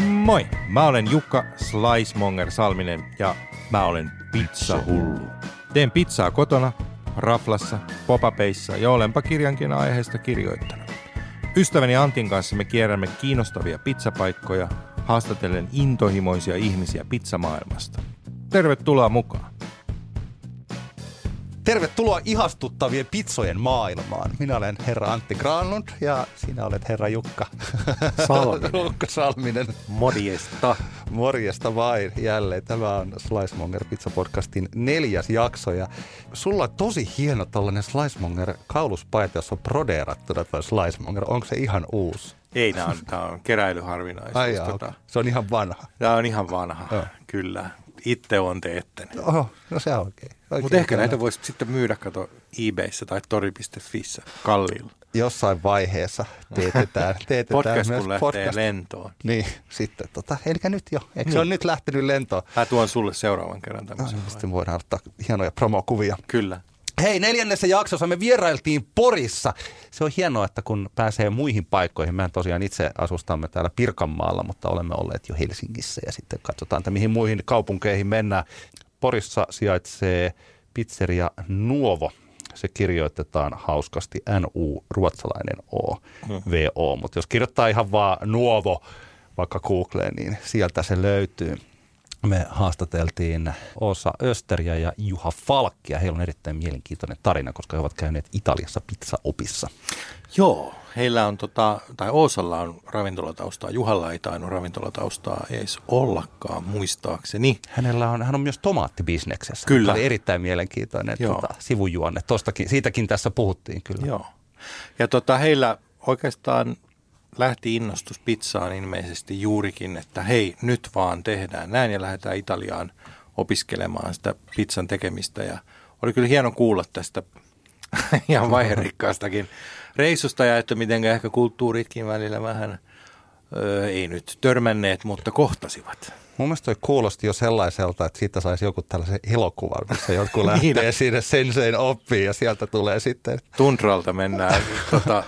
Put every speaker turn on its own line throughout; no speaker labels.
Moi, mä olen Jukka Slicemonger Salminen ja mä olen pizzahullu. Teen pizzaa kotona, raflassa, popapeissa ja olenpa kirjankin aiheesta kirjoittanut. Ystäväni Antin kanssa me kierrämme kiinnostavia pizzapaikkoja, haastatellen intohimoisia ihmisiä pizzamaailmasta. Tervetuloa mukaan!
Tervetuloa ihastuttavien pizzojen maailmaan. Minä olen herra Antti Granlund ja sinä olet herra Jukka
Salminen.
Jukka Salminen.
Morjesta.
Morjesta vain jälleen. Tämä on Slicemonger Pizza Podcastin neljäs jakso ja sulla on tosi hieno tällainen Slicemonger kauluspaita, jossa on prodeerattuna toi Slicemonger. Onko se ihan uusi?
Ei, tämä on, tää on keräilyharvinaisuus.
Ai jaa,
tota.
Se on ihan vanha.
Tämä on ihan vanha, kyllä. Itse on teettänyt.
Oho, no se on oikein.
Mutta ehkä näitä voisi sitten myydä, kato, eBayssä tai tori.fissä kalliilla.
Jossain vaiheessa teetetään, teetetään
Podcast
myös
kun lähtee
podcast.
lentoon.
Niin, sitten tota, eli nyt jo. Eikö se
Niin.
on nyt lähtenyt lentoon?
Mä tuon sulle seuraavan kerran
No,
tämmöisen.
niin, sitten voidaan ottaa hienoja promokuvia.
Kyllä.
Hei, neljännessä jaksossa me vierailtiin Porissa. Se on hienoa, että kun pääsee muihin paikkoihin. Mehän tosiaan itse asustamme täällä Pirkanmaalla, mutta olemme olleet jo Helsingissä ja sitten katsotaan, että mihin muihin kaupunkeihin mennään. Porissa sijaitsee pizzeria Nuovo. Se kirjoitetaan hauskasti NU, ruotsalainen O, VO. Mutta jos kirjoittaa ihan vaan Nuovo vaikka Googleen, niin sieltä se löytyy. Me haastateltiin Osa Österiä ja Juha Falkkia. Heillä on erittäin mielenkiintoinen tarina, koska he ovat käyneet Italiassa pizzaopissa.
Joo, heillä on, tota, tai Oosalla on ravintolataustaa. Juhalla ei tainnut ravintolataustaa edes ollakaan, muistaakseni.
Hänellä on, hän on myös tomaattibisneksessä.
Kyllä.
Tämä oli erittäin mielenkiintoinen
Joo.
tota, sivujuonne. Tostakin, siitäkin tässä puhuttiin kyllä.
Joo. Ja tota, heillä oikeastaan lähti innostus pizzaan ilmeisesti juurikin, että hei, nyt vaan tehdään näin ja lähdetään Italiaan opiskelemaan sitä pizzan tekemistä. Ja oli kyllä hieno kuulla tästä ihan vaiherikkaastakin reissusta ja että miten ehkä kulttuuritkin välillä vähän, öö, ei nyt törmänneet, mutta kohtasivat.
Mun mielestä toi kuulosti jo sellaiselta, että siitä saisi joku tällaisen elokuvan, missä jotkut lähtee
Niin.
sinne sensein oppiin ja sieltä tulee sitten
Tundralta mennään tota,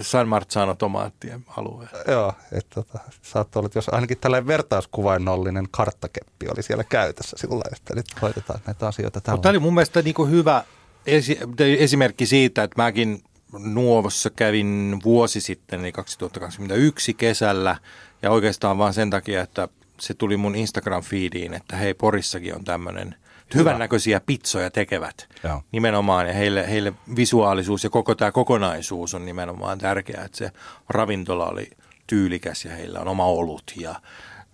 San Marzano tomaattien alueelle.
Joo, että tota, saattoi olla, että jos ainakin tällainen vertauskuvainnollinen karttakeppi oli siellä käytössä sillä että nyt hoidetaan näitä asioita.
Mutta tämä oli mun mielestä niin kuin hyvä esi- esimerkki siitä, että mäkin Nuovossa kävin vuosi sitten, eli 2021 kesällä, ja oikeastaan vaan sen takia, että se tuli mun Instagram-feediin, että hei, Porissakin on tämmöinen hyvännäköisiä pizzoja tekevät
Joo.
nimenomaan, ja heille, heille visuaalisuus ja koko tämä kokonaisuus on nimenomaan tärkeää, että se ravintola oli tyylikäs ja heillä on oma olut ja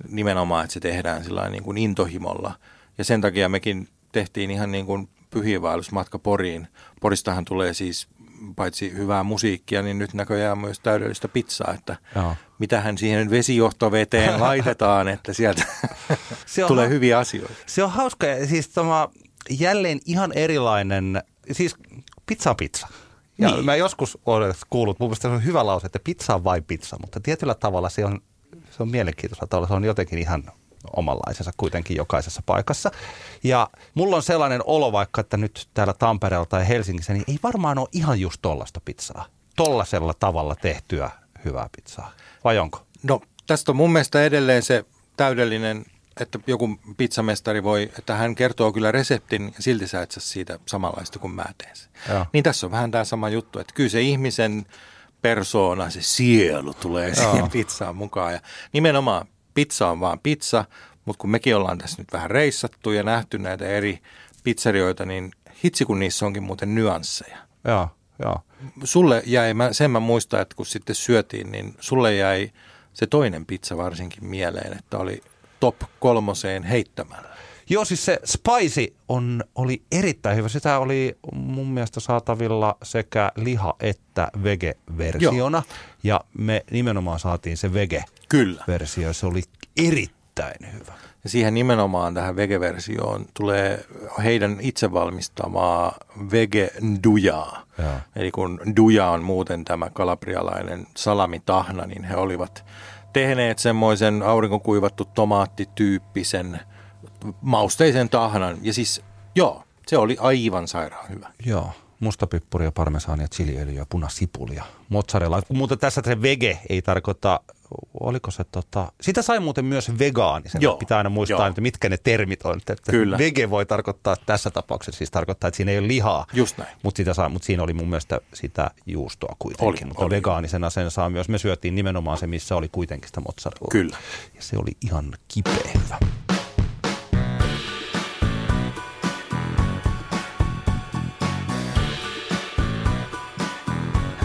nimenomaan, että se tehdään sillä niin kuin intohimolla. Ja sen takia mekin tehtiin ihan niin kuin pyhiinvaellusmatka Poriin. Poristahan tulee siis paitsi hyvää musiikkia, niin nyt näköjään myös täydellistä pizzaa, että
Joo.
mitähän siihen vesijohtoveteen laitetaan, että sieltä
Se on
tulee
ha-
hyviä asioita.
Se on hauska, ja siis tämä jälleen ihan erilainen, siis pizza on pizza. Ja niin. mä joskus olen kuullut, mun mielestä se on hyvä lause, että pizza on vain pizza, mutta tietyllä tavalla se on, se on mielenkiintoisella tavalla, se on jotenkin ihan omanlaisensa kuitenkin jokaisessa paikassa. Ja mulla on sellainen olo vaikka, että nyt täällä Tampereella tai Helsingissä, niin ei varmaan ole ihan just tollasta pizzaa. Tollasella tavalla tehtyä hyvää pizzaa. Vai onko?
No tästä on mun mielestä edelleen se täydellinen, että joku pizzamestari voi, että hän kertoo kyllä reseptin ja silti sä et saa siitä samanlaista kuin mä teen sen.
Joo.
Niin tässä on vähän tämä sama juttu, että kyllä se ihmisen persoona, se sielu tulee siihen pizzaan mukaan. Ja nimenomaan pizza on vaan pizza, mutta kun mekin ollaan tässä nyt vähän reissattu ja nähty näitä eri pizzerioita, niin hitsi kun niissä onkin muuten nyansseja
Joo, joo.
sulle jäi, mä, sen mä muistan, että kun sitten syötiin, niin sulle jäi se toinen pizza varsinkin mieleen, että oli top kolmoseen heittämällä.
Joo, siis se spicy on, oli erittäin hyvä. Sitä oli mun mielestä saatavilla sekä liha- että vege-versiona. Ja me nimenomaan saatiin se vege-versio.
Kyllä.
Se oli erittäin hyvä.
Ja siihen nimenomaan tähän vege-versioon tulee heidän itse valmistamaa vege dujaa.
Joo.
Eli kun duja on muuten tämä kalabrialainen salamitahna, niin he olivat tehneet semmoisen aurinkokuivattu tomaattityyppisen mausteisen tahnan. Ja siis joo, se oli aivan sairaan hyvä.
Joo, mustapippuria, parmesaania, chiliöljyä, punasipulia, mozzarella. Mutta tässä se vege ei tarkoita oliko se tota, sitä sai muuten myös vegaanisen.
Joo,
Pitää aina muistaa,
joo.
että mitkä ne termit on. Että
Kyllä.
Vege voi tarkoittaa tässä tapauksessa, siis tarkoittaa, että siinä ei ole lihaa.
Just näin.
Mutta sitä saa, mut siinä oli mun mielestä sitä juustoa kuitenkin.
Oli,
mutta
oli.
vegaanisena sen saa myös. Me syötiin nimenomaan se, missä oli kuitenkin sitä mozzarella.
Kyllä.
Ja se oli ihan kipeä hyvä.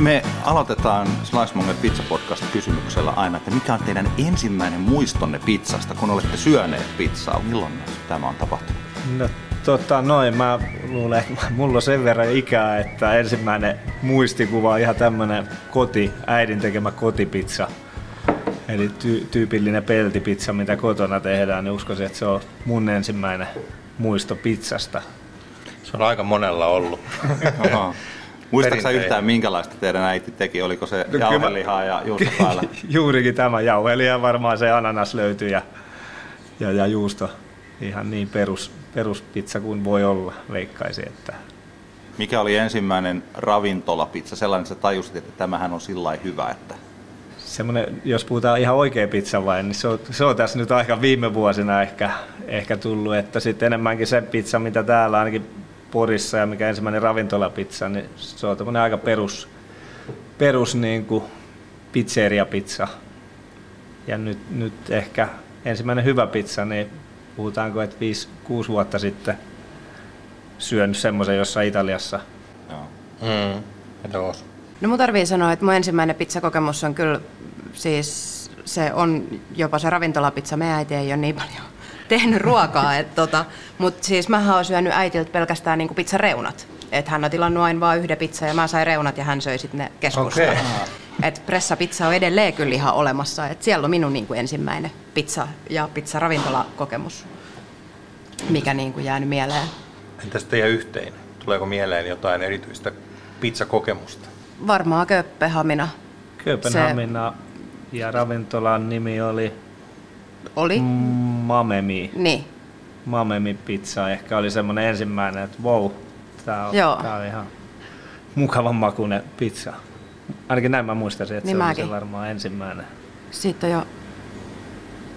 Me aloitetaan Slice Monger Pizza Podcast kysymyksellä aina, että mikä on teidän ensimmäinen muistonne pizzasta, kun olette syöneet pizzaa? Milloin tämä on tapahtunut?
No tota noin, mä luulen, että mulla on sen verran ikää, että ensimmäinen muistikuva on ihan tämmönen koti, äidin tekemä kotipizza. Eli ty- tyypillinen peltipizza, mitä kotona tehdään, niin uskoisin, että se on mun ensimmäinen muisto pizzasta.
Se on aika monella ollut.
Muistatko yhtään, minkälaista teidän äiti teki? Oliko se
mä-
jauhelihaa ja juusto päällä?
Juurikin tämä jauheli ja varmaan se ananas löytyy ja, ja, ja juusto. Ihan niin perus, peruspizza kuin voi olla, veikkaisin. Että
Mikä oli ensimmäinen ravintolapizza? Sellainen, että sä tajusit, että tämähän on sillä hyvä, että
semmoinen, jos puhutaan ihan oikea pizza vain, niin se on, se on tässä nyt aika viime vuosina ehkä, ehkä tullut, että sitten enemmänkin se pizza, mitä täällä ainakin Porissa ja mikä ensimmäinen ravintolapizza, niin se on tämmöinen aika perus, perus niin kuin pizzeria-pizza. Ja nyt, nyt ehkä ensimmäinen hyvä pizza, niin puhutaanko, että 5-6 vuotta sitten syönyt semmoisen jossain Italiassa.
joo.
Mm. Joo.
No mun tarvii sanoa, että mun ensimmäinen pizzakokemus on kyllä, siis se on jopa se ravintolapizza. Me äiti ei ole niin paljon tehnyt ruokaa, että tota, mutta siis mä oon syönyt äitiltä pelkästään niinku pizzareunat. Että hän on tilannut aina vain yhden pizza ja mä sain reunat ja hän söi sitten ne keskusta.
Okei.
Et pressapizza on edelleen kyllä ihan olemassa. Et siellä on minun niinku ensimmäinen pizza ja pizzaravintolakokemus, mikä niinku jäänyt mieleen.
Entäs teidän yhteinen? Tuleeko mieleen jotain erityistä pizzakokemusta?
Varmaan Kööpenhamina
Kööpenhamina ja ravintolan nimi oli
oli.
Mm. Mamemi.
Niin.
Mamemi pizza ehkä oli semmoinen ensimmäinen, että wow, tää on,
Joo.
tää on ihan mukavan makuinen pizza. Ainakin näin mä muistaisin, että
Niin
se oli
mäkin.
se varmaan ensimmäinen
Siitä jo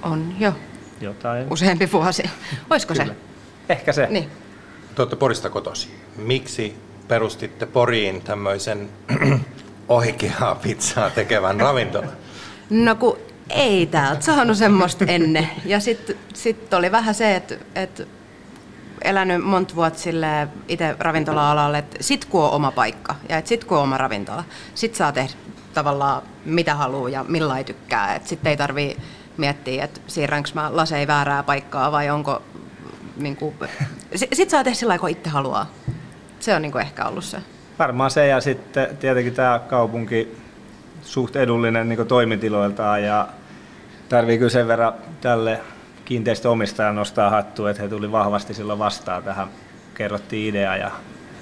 on jo
jotain.
useampi vuosi. Olisiko
Kyllä.
se?
Ehkä se.
Niin.
Te olette Porista kotosi. Miksi perustitte Poriin tämmöisen oikeaa pizzaa tekevän ravintolan?
No kun ei täältä saanut semmoista ennen. Ja sitten sit oli vähän se, että et elänyt monta vuotta silleen itse ravintola-alalle, että sit kun on oma paikka ja että sit kun on oma ravintola, sit saa tehdä tavallaan mitä haluaa ja millä ei tykkää. Että sitten ei tarvii miettiä, että siirränkö mä lasei väärää paikkaa vai onko... Niin kuin, sitten saa tehdä sillä lailla, kun itse haluaa. Se on niin ehkä ollut se.
Varmaan se ja sitten tietenkin tämä kaupunki suht edullinen niin toimitiloiltaan ja tarvii kyllä sen verran tälle kiinteistöomistajan nostaa hattua, että he tuli vahvasti silloin vastaan tähän. Kerrottiin idea ja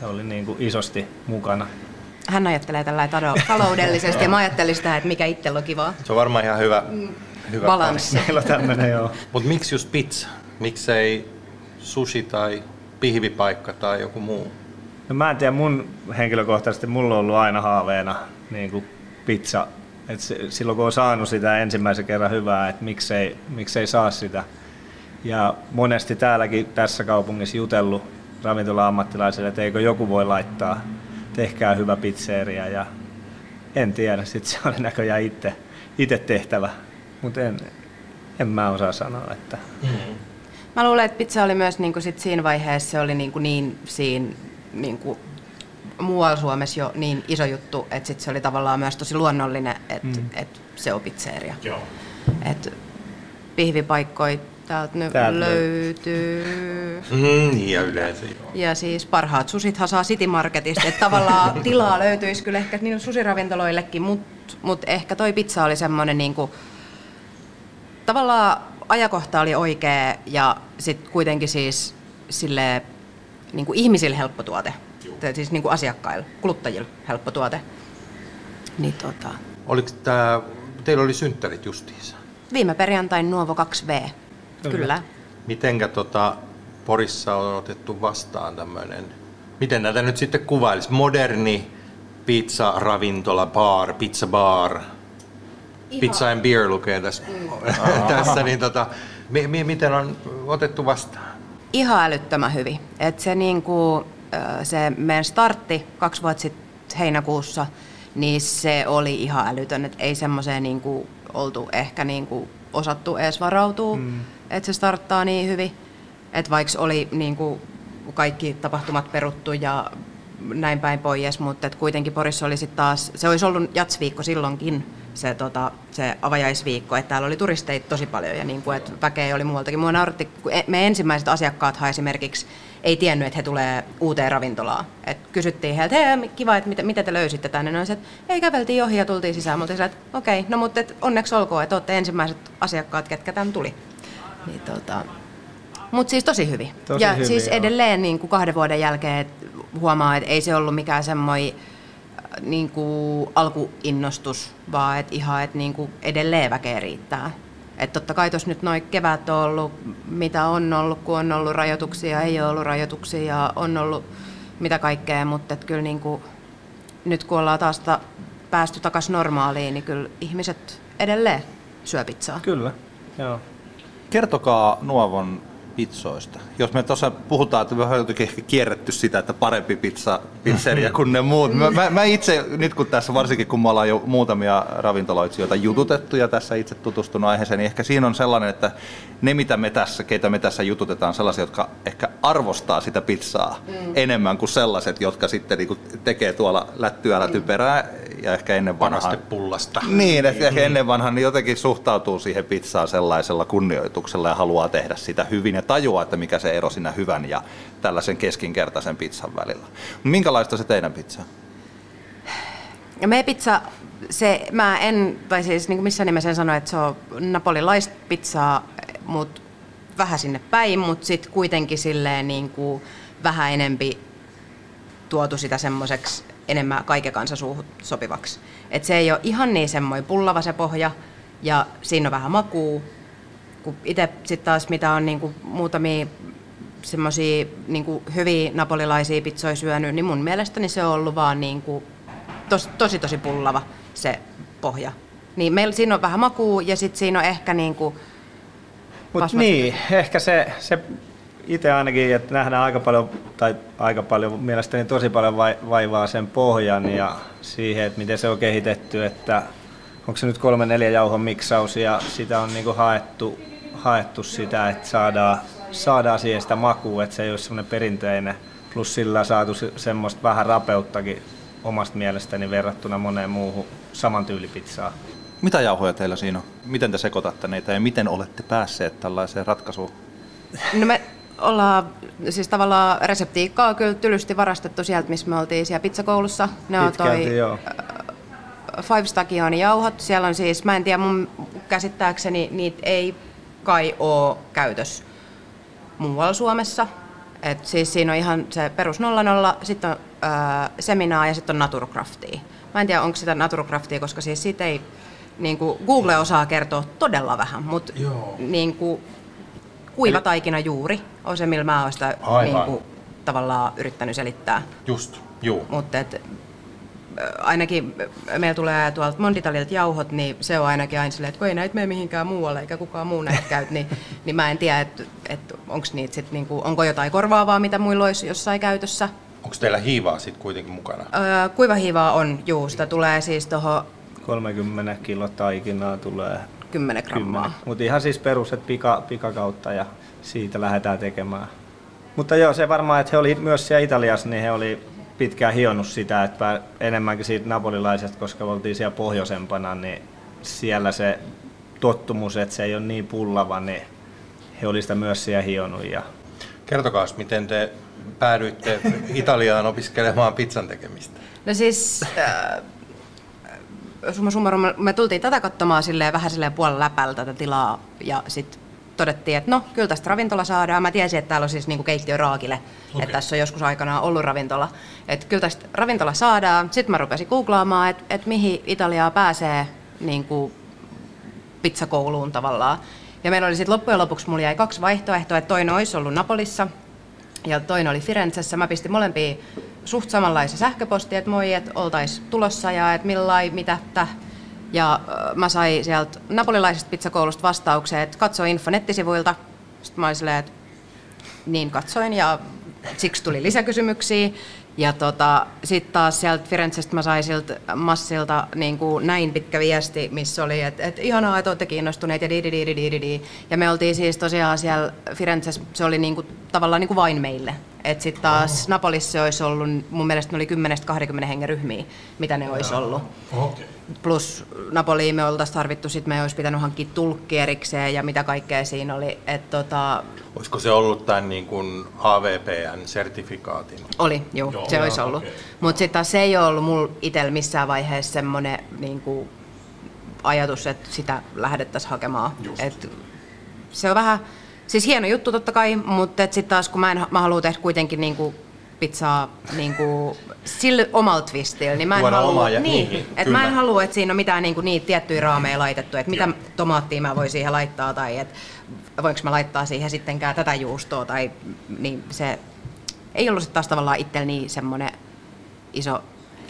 he oli niin kuin isosti mukana.
Hän ajattelee tällä taloudellisesti ja mä ajattelin sitä, että mikä itsellä on kivaa.
Se on varmaan ihan hyvä, hyvä
Balanssi.
Meillä on tämmöinen joo.
Mutta miksi just pizza? Miksei sushi tai pihvipaikka tai joku muu?
No mä en tiedä, mun henkilökohtaisesti mulla on ollut aina haaveena niin kuin pizza. Et se, silloin kun on saanut sitä ensimmäisen kerran hyvää, että miksei, miksei saa sitä. Ja monesti täälläkin tässä kaupungissa jutellut ravintola-ammattilaisille, että eikö joku voi laittaa, tehkää hyvä pizzeria. Ja en tiedä, sitten se oli näköjään itse, itse tehtävä. Mutta en, en mä osaa sanoa, että
Mä luulen, että pizza oli myös niin kuin sit siinä vaiheessa, se oli niin, kuin niin siinä niin kuin muualla Suomessa jo niin iso juttu, että sit se oli tavallaan myös tosi luonnollinen, että mm. et se on pizzeria.
Joo.
Et pihvipaikkoja täältä nyt
Täältä
löytyy.
Mm, ja yleensä joo.
Ja siis parhaat susithan saa City Marketista, että tavallaan tilaa löytyisi kyllä ehkä niille susiravintoloillekin, mutta mut ehkä toi pizza oli semmoinen niinku, tavallaan ajakohta oli oikea ja sitten kuitenkin siis sille niinku ihmisille helppo tuote, Tai siis niinku asiakkaille, kuluttajille helppo tuote. Niin tota,
Oliko tää, teillä oli synttärit justiinsa?
viime perjantain Nuovo 2V, kyllä. kyllä.
Mitenkä tota, Porissa on otettu vastaan tämmöinen, miten näitä nyt sitten kuvailisi, moderni pizza, ravintola, bar, pizza bar, Pizza and Beer lukee tässä, tässä niin tota, mi, mi, miten on otettu vastaan?
Ihan älyttömän hyvin. Et se, niinku, se meidän startti kaksi vuotta sitten heinäkuussa, niin se oli ihan älytön. Et ei semmoiseen niinku oltu ehkä niinku osattu edes varautua, mm. että se starttaa niin hyvin. Että vaikka oli niinku kaikki tapahtumat peruttu ja näin päin pois, mutta et kuitenkin Porissa oli sitten taas, se olisi ollut jatsviikko silloinkin, se, tota, se avajaisviikko, että täällä oli turisteita tosi paljon ja niin kuin, että väkeä oli muualtakin. Mua nauratti, kun e- me ensimmäiset asiakkaat esimerkiksi ei tiennyt, että he tulee uuteen ravintolaan. Et kysyttiin heiltä, hei kiva, että mitä, mitä te löysitte tänne. No, että ei käveltiin ohi ja tultiin sisään. Mutta että okei, okay, no mutta et onneksi olkoon, että olette ensimmäiset asiakkaat, ketkä tänne tuli. Niin, tota, mutta siis tosi hyvin.
Tosi
ja
hyvin,
siis
joo.
edelleen niin kuin kahden vuoden jälkeen et huomaa, että ei se ollut mikään semmoinen niin kuin alkuinnostus, vaan että ihan, että niin kuin edelleen väkeä riittää. Että totta kai tuossa nyt noin kevät on ollut, mitä on ollut, kun on ollut rajoituksia, ei ole ollut rajoituksia on ollut mitä kaikkea, mutta et kyllä niin kuin, nyt kun ollaan taas ta, päästy takaisin normaaliin, niin kyllä ihmiset edelleen syö pizzaa.
Kyllä, joo.
Kertokaa Nuovon pizzoista. Jos me tuossa puhutaan, että me ollaan jotenkin ehkä kierretty sitä, että parempi pizza, pizzeria kuin ne muut. Mä, mä, mä itse, nyt kun tässä varsinkin kun me ollaan jo muutamia ravintoloitsijoita jututettu ja tässä itse tutustunut aiheeseen, niin ehkä siinä on sellainen, että ne mitä me tässä, keitä me tässä jututetaan, on sellaisia, jotka ehkä arvostaa sitä pizzaa mm. enemmän kuin sellaiset, jotka sitten niinku tekee tuolla lättyällä typerää ja ehkä ennen vanhaa.
Panastepullasta.
Niin, että ehkä ennen vanhan niin jotenkin suhtautuu siihen pizzaan sellaisella kunnioituksella ja haluaa tehdä sitä hyvin ja tajuaa, että mikä se ero siinä hyvän ja tällaisen keskinkertaisen pizzan välillä. Minkälaista se teidän pizza?
Meidän pizza, se, mä en, tai siis niin missään nimessä en sano, että se on napolilaista pizzaa, mutta vähän sinne päin, mutta sitten kuitenkin silleen niin kuin vähän enempi tuotu sitä semmoiseksi enemmän kaiken kanssa sopivaksi. Et se ei ole ihan niin semmoinen pullava se pohja, ja siinä on vähän makuu. Kun itse sitten taas, mitä on niinku muutamia semmoisia niinku hyviä napolilaisia pizzoja syönyt, niin mun mielestäni se on ollut vaan niinku tos, tosi tosi pullava se pohja. Niin meillä siinä on vähän makuu ja sitten siinä on ehkä niinku
Mut
Pasmat-
niin, ehkä se, se itse ainakin, että nähdään aika paljon, tai aika paljon, mielestäni tosi paljon vai- vaivaa sen pohjan ja siihen, että miten se on kehitetty, että onko se nyt kolme neljä jauhon miksaus ja sitä on niinku haettu, haettu sitä, että saadaan, saadaan siihen sitä makua, että se ei ole semmoinen perinteinen, plus sillä saatu se, semmoista vähän rapeuttakin omasta mielestäni verrattuna moneen muuhun samantyylipizzaan.
Mitä jauhoja teillä siinä on? Miten te sekoitatte niitä ja miten olette päässeet tällaiseen ratkaisuun?
No me ollaan siis tavallaan reseptiikkaa kyllä tylysti varastettu sieltä, missä me oltiin siellä pizzakoulussa. Ne on
Pitkälti
toi
joo.
Five Stagionin jauhot. Siellä on siis, mä en tiedä, mun käsittääkseni niitä ei kai oo käytös muualla Suomessa. Et siis siinä on ihan se perus 00, sitten on öö, seminaa ja sitten on naturkraftia. Mä en tiedä, onko sitä naturkraftia, koska siis siitä ei, niin kuin Google osaa kertoa todella vähän, mutta niin kuin kuivataikina juuri on se, millä mä oon sitä
Aivan.
niin kuin, tavallaan yrittänyt selittää.
Just, juu.
Mutta ainakin meillä tulee tuolta Monditalilta jauhot, niin se on ainakin aina silleen, että kun ei näitä mene mihinkään muualle eikä kukaan muu näitä käy, niin, niin mä en tiedä, että et, onks niitä sit niinku, onko jotain korvaavaa, mitä muilla olisi jossain käytössä.
Onko teillä hiivaa sitten kuitenkin mukana?
Öö, kuivahiivaa on, juu, sitä tulee siis tuohon
30 kilo taikinaa tulee
10 grammaa.
Mutta ihan siis perus, että pika, pikakautta ja siitä lähdetään tekemään. Mutta joo, se varmaan, että he oli myös siellä Italiassa, niin he oli pitkään hionnut sitä, että enemmänkin siitä napolilaisesta, koska me oltiin siellä pohjoisempana, niin siellä se tottumus, että se ei ole niin pullava, niin he oli sitä myös siellä hionnut. Ja
Kertokaa, miten te päädyitte Italiaan opiskelemaan pizzan tekemistä.
No siis, äh, summa summarum, me tultiin tätä katsomaan silleen, vähän silleen puolella läpällä tätä tilaa ja sitten todettiin, että no kyllä tästä ravintola saadaan. Mä tiesin, että täällä on siis niinku keittiö Raakile, okay. että tässä on joskus aikanaan ollut ravintola. Että kyllä tästä ravintola saadaan. Sitten mä rupesin googlaamaan, että, että mihin Italiaa pääsee niinku pizzakouluun tavallaan. Ja meillä oli sitten loppujen lopuksi, mulla jäi kaksi vaihtoehtoa, että toinen olisi ollut Napolissa ja toinen oli Firenzessä. Mä pistin molempia suht samanlaisia sähköpostia, että moi, että oltais tulossa ja että millai, mitä, tä. Ja mä sain sieltä napolilaisesta pizzakoulusta vastauksen, että katso info nettisivuilta. Sitten mä olin silleen, että niin katsoin ja siksi tuli lisäkysymyksiä. Ja tota, sitten taas sieltä Firenzestä mä sain siltä Massilta niin kuin näin pitkä viesti, missä oli, että et ihanaa, että olette kiinnostuneet ja di, di, di, di, di, di. Ja me oltiin siis tosiaan siellä Firenzessä, se oli niin kuin, tavallaan niin kuin vain meille. Että sitten taas Napolissa se olisi ollut, mun mielestä ne oli 10-20 hengen ryhmiä, mitä ne olisi ollut.
Okei.
Plus Napoliin me oltaisiin tarvittu, sitten me olisi pitänyt hankkia tulkki erikseen ja mitä kaikkea siinä oli. Et tota,
Olisiko se ollut tämän niin kuin AVPN-sertifikaatin?
Oli, joo,
Joo,
se
joo,
olisi ollut.
okei.
Mutta sitten taas se ei ole ollut mulla itsellä missään vaiheessa semmoinen niinku, ajatus, että sitä lähdettäisiin hakemaan.
Just.
Et se on vähän, siis hieno juttu totta kai, mutta sitten taas kun mä, en, mä haluan tehdä kuitenkin niinku pizzaa niinku, sillä omalla twistillä, niin mä en halua,
omaa ja-
niin,
niin,
et mä en halua, että siinä on mitään niinku, niitä tiettyjä raameja laitettu, että mitä tomaattia mä voin siihen laittaa tai että voinko mä laittaa siihen sittenkään tätä juustoa tai niin se ei ollut sitten taas tavallaan itsellä niin semmoinen iso,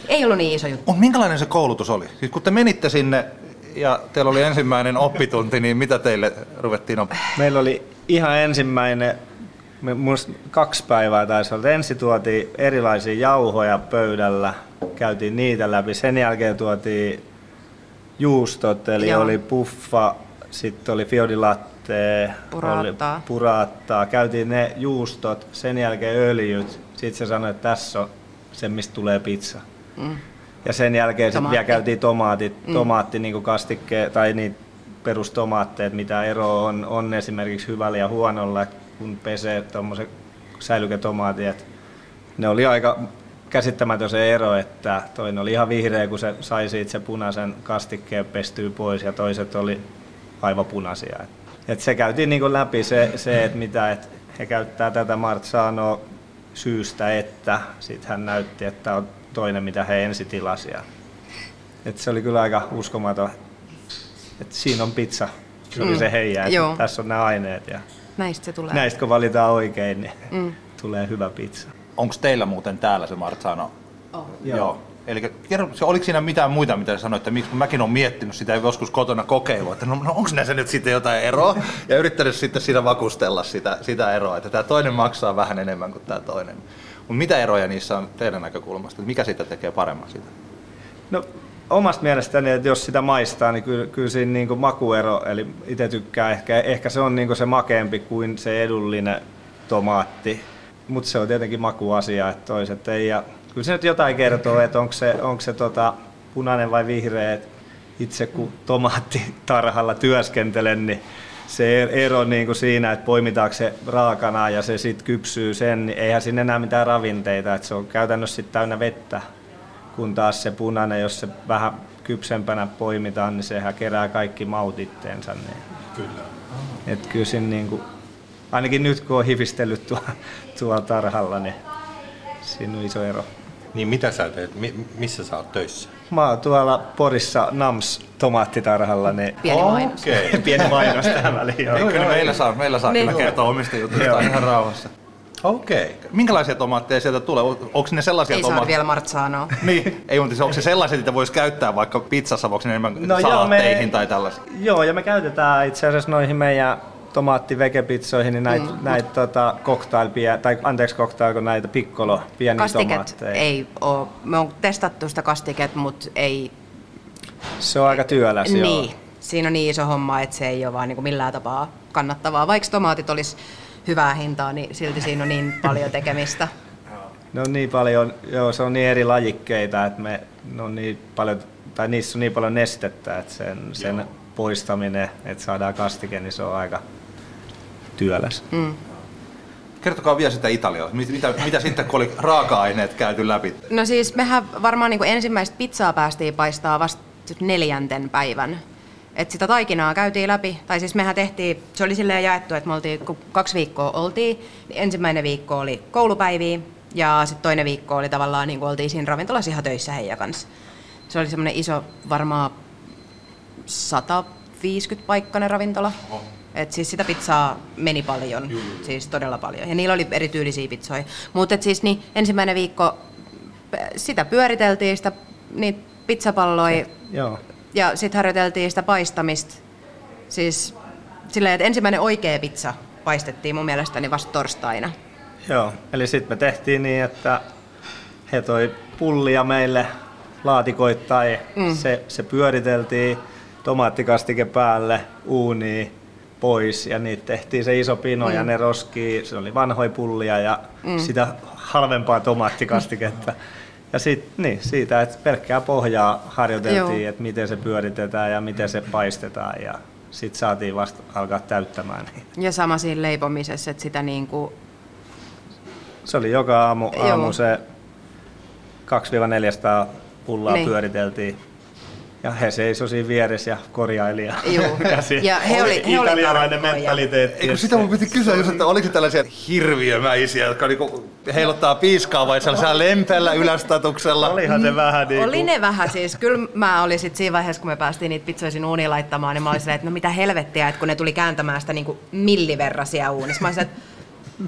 ei ollut niin iso juttu.
Mutta minkälainen se koulutus oli? Siis kun te menitte sinne ja teillä oli ensimmäinen oppitunti, niin mitä teille ruvettiin op-
Meillä oli ihan ensimmäinen, musta kaksi päivää taisi olla. Ensin tuotiin erilaisia jauhoja pöydällä, käytiin niitä läpi. Sen jälkeen tuotiin juustot, eli
Joo.
oli puffa, sitten oli fiodilatte,
Puraattaa.
oli puraattaa. Käytiin ne juustot, sen jälkeen öljyt. Sitten se sanoi, että tässä on se, mistä tulee pizza.
Mm.
Ja sen jälkeen sitten vielä käytiin tomaatit, mm. tomaatti niin kastikke, tai niin perustomaatteet, mitä ero on, on esimerkiksi hyvällä ja huonolla, kun pesee tuommoisen säilyketomaatin. että Ne oli aika käsittämätön se ero, että toinen oli ihan vihreä, kun se sai siitä se punaisen kastikkeen pestyä pois, ja toiset oli aivan punaisia. Et, et se käytiin niin läpi se, se että mitä, et he käyttää tätä Marzanoa syystä, että sitten hän näytti, että on toinen, mitä he ensi tilasi. Ja, et se oli kyllä aika uskomaton, että siinä on pizza. Se oli
Mm.
se heijä, että
Joo.
tässä on nämä aineet ja
Näistä se tulee.
näistä kun valitaan oikein, niin
Mm.
tulee hyvä pizza.
Onko teillä muuten täällä se Marzano?
Oh.
Joo. Eli kerro, se, oliko siinä mitään muita, mitä sanoit, että miksi mäkin olen miettinyt sitä joskus kotona kokeilua, että no, no onko näissä nyt sitten jotain eroa? Ja yrittänyt sitten siinä vakustella sitä, sitä eroa, että tämä toinen maksaa vähän enemmän kuin tämä toinen. Mutta mitä eroja niissä on teidän näkökulmasta? Mikä siitä tekee paremman sitä?
No omasta mielestäni, että jos sitä maistaa, niin kyllä, kyllä siinä niin kuin makuero, eli itse tykkään, ehkä, ehkä se on niin kuin se makeampi kuin se edullinen tomaatti, mutta se on tietenkin makuasia, että toiset ei. Ja kyllä se nyt jotain kertoo, että onko se, onko se tota punainen vai vihreä, että itse kun tomaattitarhalla työskentelen, niin se ero niin kuin siinä, että poimitaanko se raakana ja se sitten kypsyy sen, niin eihän siinä enää mitään ravinteita, että se on käytännössä sitten täynnä vettä kun taas se punainen, jos se vähän kypsempänä poimitaan, niin sehän kerää kaikki maut itteensä. Niin.
Kyllä.
Et kyllä siinä niin kuin, ainakin nyt kun on hivistellyt tuolla, tuolla tarhalla, niin siinä on iso ero.
Niin mitä sä teet? Mi- missä sä oot töissä?
Mä oon tuolla Porissa Nams tomaattitarhalla, niin
Pieni mainos.
Okei.
pieni mainos tähän väliin. joo.
Joo, kyllä meillä saa, meillä saa
Niin.
kyllä kertoa omista jutuista ihan rauhassa. Okei. Minkälaisia tomaatteja sieltä tulee? Onko ne sellaisia
Ei saa
tomaatteja?
vielä Marzanoa.
Niin, ei, mutta onko se sellaiset, että voisi käyttää vaikka pizzassa, onko ne enemmän no,
No joo,
salaatteihin
me-
tai tällaisiin?
Joo, ja me käytetään itse asiassa noihin meidän tomaatti vegepizzoihin niin näitä, mm. näitä tota, cocktail, tai anteeksi cocktail, kun näitä piccolo, pieniä
Kastiket
tomaatteja.
ei ole. Me on testattu sitä kastiket, mutta ei...
Se on aika työläs, joo.
Niin. Siinä on niin iso homma, että se ei ole vaan niin kuin millään tapaa kannattavaa. Vaikka tomaatit olisi hyvää hintaa, niin silti siinä on niin paljon tekemistä.
Ne on niin paljon, joo, se on niin eri lajikkeita, että me, ne on niin paljon, tai niissä on niin paljon nestettä, että sen, sen poistaminen, että saadaan kastike, niin se on aika työläs.
Mm.
Kertokaa vielä sitä Italiaa. Mit, mitä, mitä sitten, kun oli raaka-aineet käyty läpi?
No siis mehän varmaan niin kuin ensimmäistä pizzaa päästiin paistaa vasta neljänten päivän. Et sitä taikinaa käytiin läpi, tai siis mehän tehtiin, se oli silleen jaettu, että me oltiin, kun kaksi viikkoa oltiin, niin ensimmäinen viikko oli koulupäiviä, ja sitten toinen viikko oli tavallaan, niin kuin oltiin siinä ravintolassa ihan töissä heidän kanssa. Se oli semmoinen iso, varmaan 150 paikkainen ravintola. Et siis sitä pizzaa meni paljon, siis todella paljon. Ja niillä oli erityylisiä pizzoja. Mutta siis niin, ensimmäinen viikko sitä pyöriteltiin, sitä, niitä pizzapalloja.
Joo.
Ja sitten harjoiteltiin sitä paistamista. Siis silleen, että ensimmäinen oikea pizza paistettiin mun mielestäni vasta torstaina.
Joo, eli sitten me tehtiin niin, että he toi pullia meille laatikoittain. Mm. Se, se pyöriteltiin tomaattikastike päälle uuniin pois ja niitä tehtiin se iso pino mm. ja ne roskii. Se oli vanhoja pullia ja mm. sitä halvempaa tomaattikastiketta. Ja sit, niin, siitä, että pelkkää pohjaa harjoiteltiin, että miten se pyöritetään ja miten se paistetaan ja sitten saatiin vasta alkaa täyttämään niitä.
Ja sama siinä leipomisessa, että sitä niin kuin...
Se oli joka aamu, aamu se 200-400 pullaa niin. pyöriteltiin ja he seisoi siinä vieressä ja korjaili. Ja,
Joo. ja, se, ja he oli, he
italialainen mentaliteetti.
Eikö sitä mun piti kysyä just, että oliko tällaisia hirviömäisiä, jotka niinku heiluttaa piiskaa vai sellaisella lempeällä ylästatuksella?
Olihan se vähän niin
Oli ne vähän siis. Kyllä mä olin sit siinä vaiheessa, kun me päästiin niitä pizzoisin uuniin laittamaan, niin mä olin silleen, että no mitä helvettiä, että kun ne tuli kääntämään sitä niinku milliverrasia uunissa. Mä olin että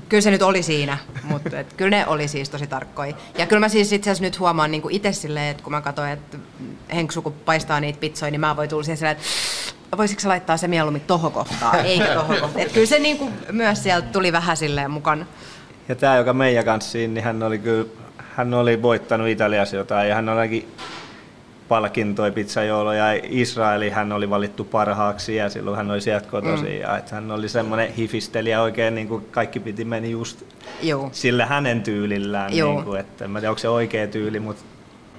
kyllä se nyt oli siinä, mutta et, kyllä ne oli siis tosi tarkkoja. Ja kyllä mä siis itse asiassa nyt huomaan niin itse silleen, että kun mä katsoin, että Henksu kun paistaa niitä pizzoja, niin mä voin tulla siihen silleen, että voisiko se laittaa se mieluummin tohon kohtaan, eikä tohon kohtaan. Et kyllä se niin kuin myös sieltä tuli vähän silleen mukaan.
Ja tämä, joka meidän kanssa siinä, niin hän oli kyllä, hän oli voittanut Italiassa jotain ja hän oli palkintoi pizzajoulu ja Israeli hän oli valittu parhaaksi ja silloin hän oli sieltä kotoisin mm. ja että hän oli semmoinen hifistelijä oikein niin kuin kaikki piti meni just Joo. sillä hänen tyylillään, Joo. niin kuin, että en tiedä onko se oikea tyyli, mutta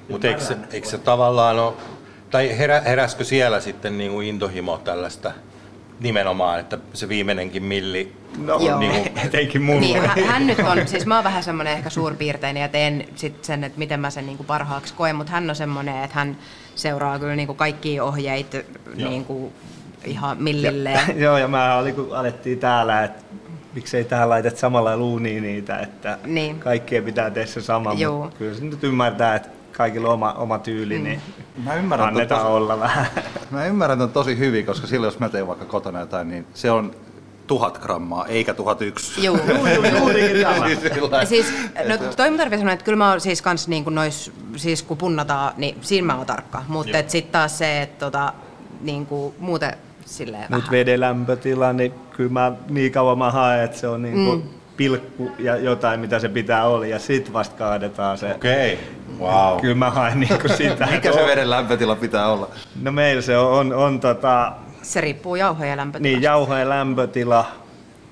Mut eikö, se, eikö se tavallaan ole, tai herä, heräskö siellä sitten niin kuin intohimo tällaista nimenomaan, että se viimeinenkin milli
No, Joo. Niin kuin, etenkin mulle. Niin,
hän, hän nyt on, siis mä oon vähän semmoinen ehkä suurpiirteinen ja teen sit sen, että miten mä sen niin kuin parhaaksi koen, mutta hän on semmoinen, että hän seuraa kyllä niin kuin kaikkia ohjeita niin kuin ihan millilleen.
Ja, joo, ja mä olin, kun alettiin täällä, että miksei tähän laitet samalla luuniin niitä, että niin. kaikkien pitää tehdä se sama, kyllä se nyt ymmärtää, että kaikilla oma, oma tyyli, mm. niin mä ymmärrän annetaan tosi, olla vähän.
Mä ymmärrän ton tosi hyvin, koska silloin jos mä teen vaikka kotona jotain, niin se on tuhat grammaa, eikä tuhat yksi.
Joo, joo, joo. siis, no, toi mun tarvitsee sanoa, että kyllä mä oon siis kans niin kuin nois, siis kun punnataan, niin siinä mä oon tarkka. Mutta sitten taas se, että tota, niin kuin, muuten silleen
Mut veden lämpötila, niin kyllä mä niin kauan mä haen, että se on niin kuin mm. Pilkku ja jotain, mitä se pitää olla, ja sit vasta kaadetaan se.
Okei, okay. wow.
Kyllä mä haen niin kuin sitä.
Mikä se veden lämpötila pitää olla?
No meillä se on, on, on tota,
se riippuu jauhojen lämpötilasta.
Niin, jauhojen lämpötila.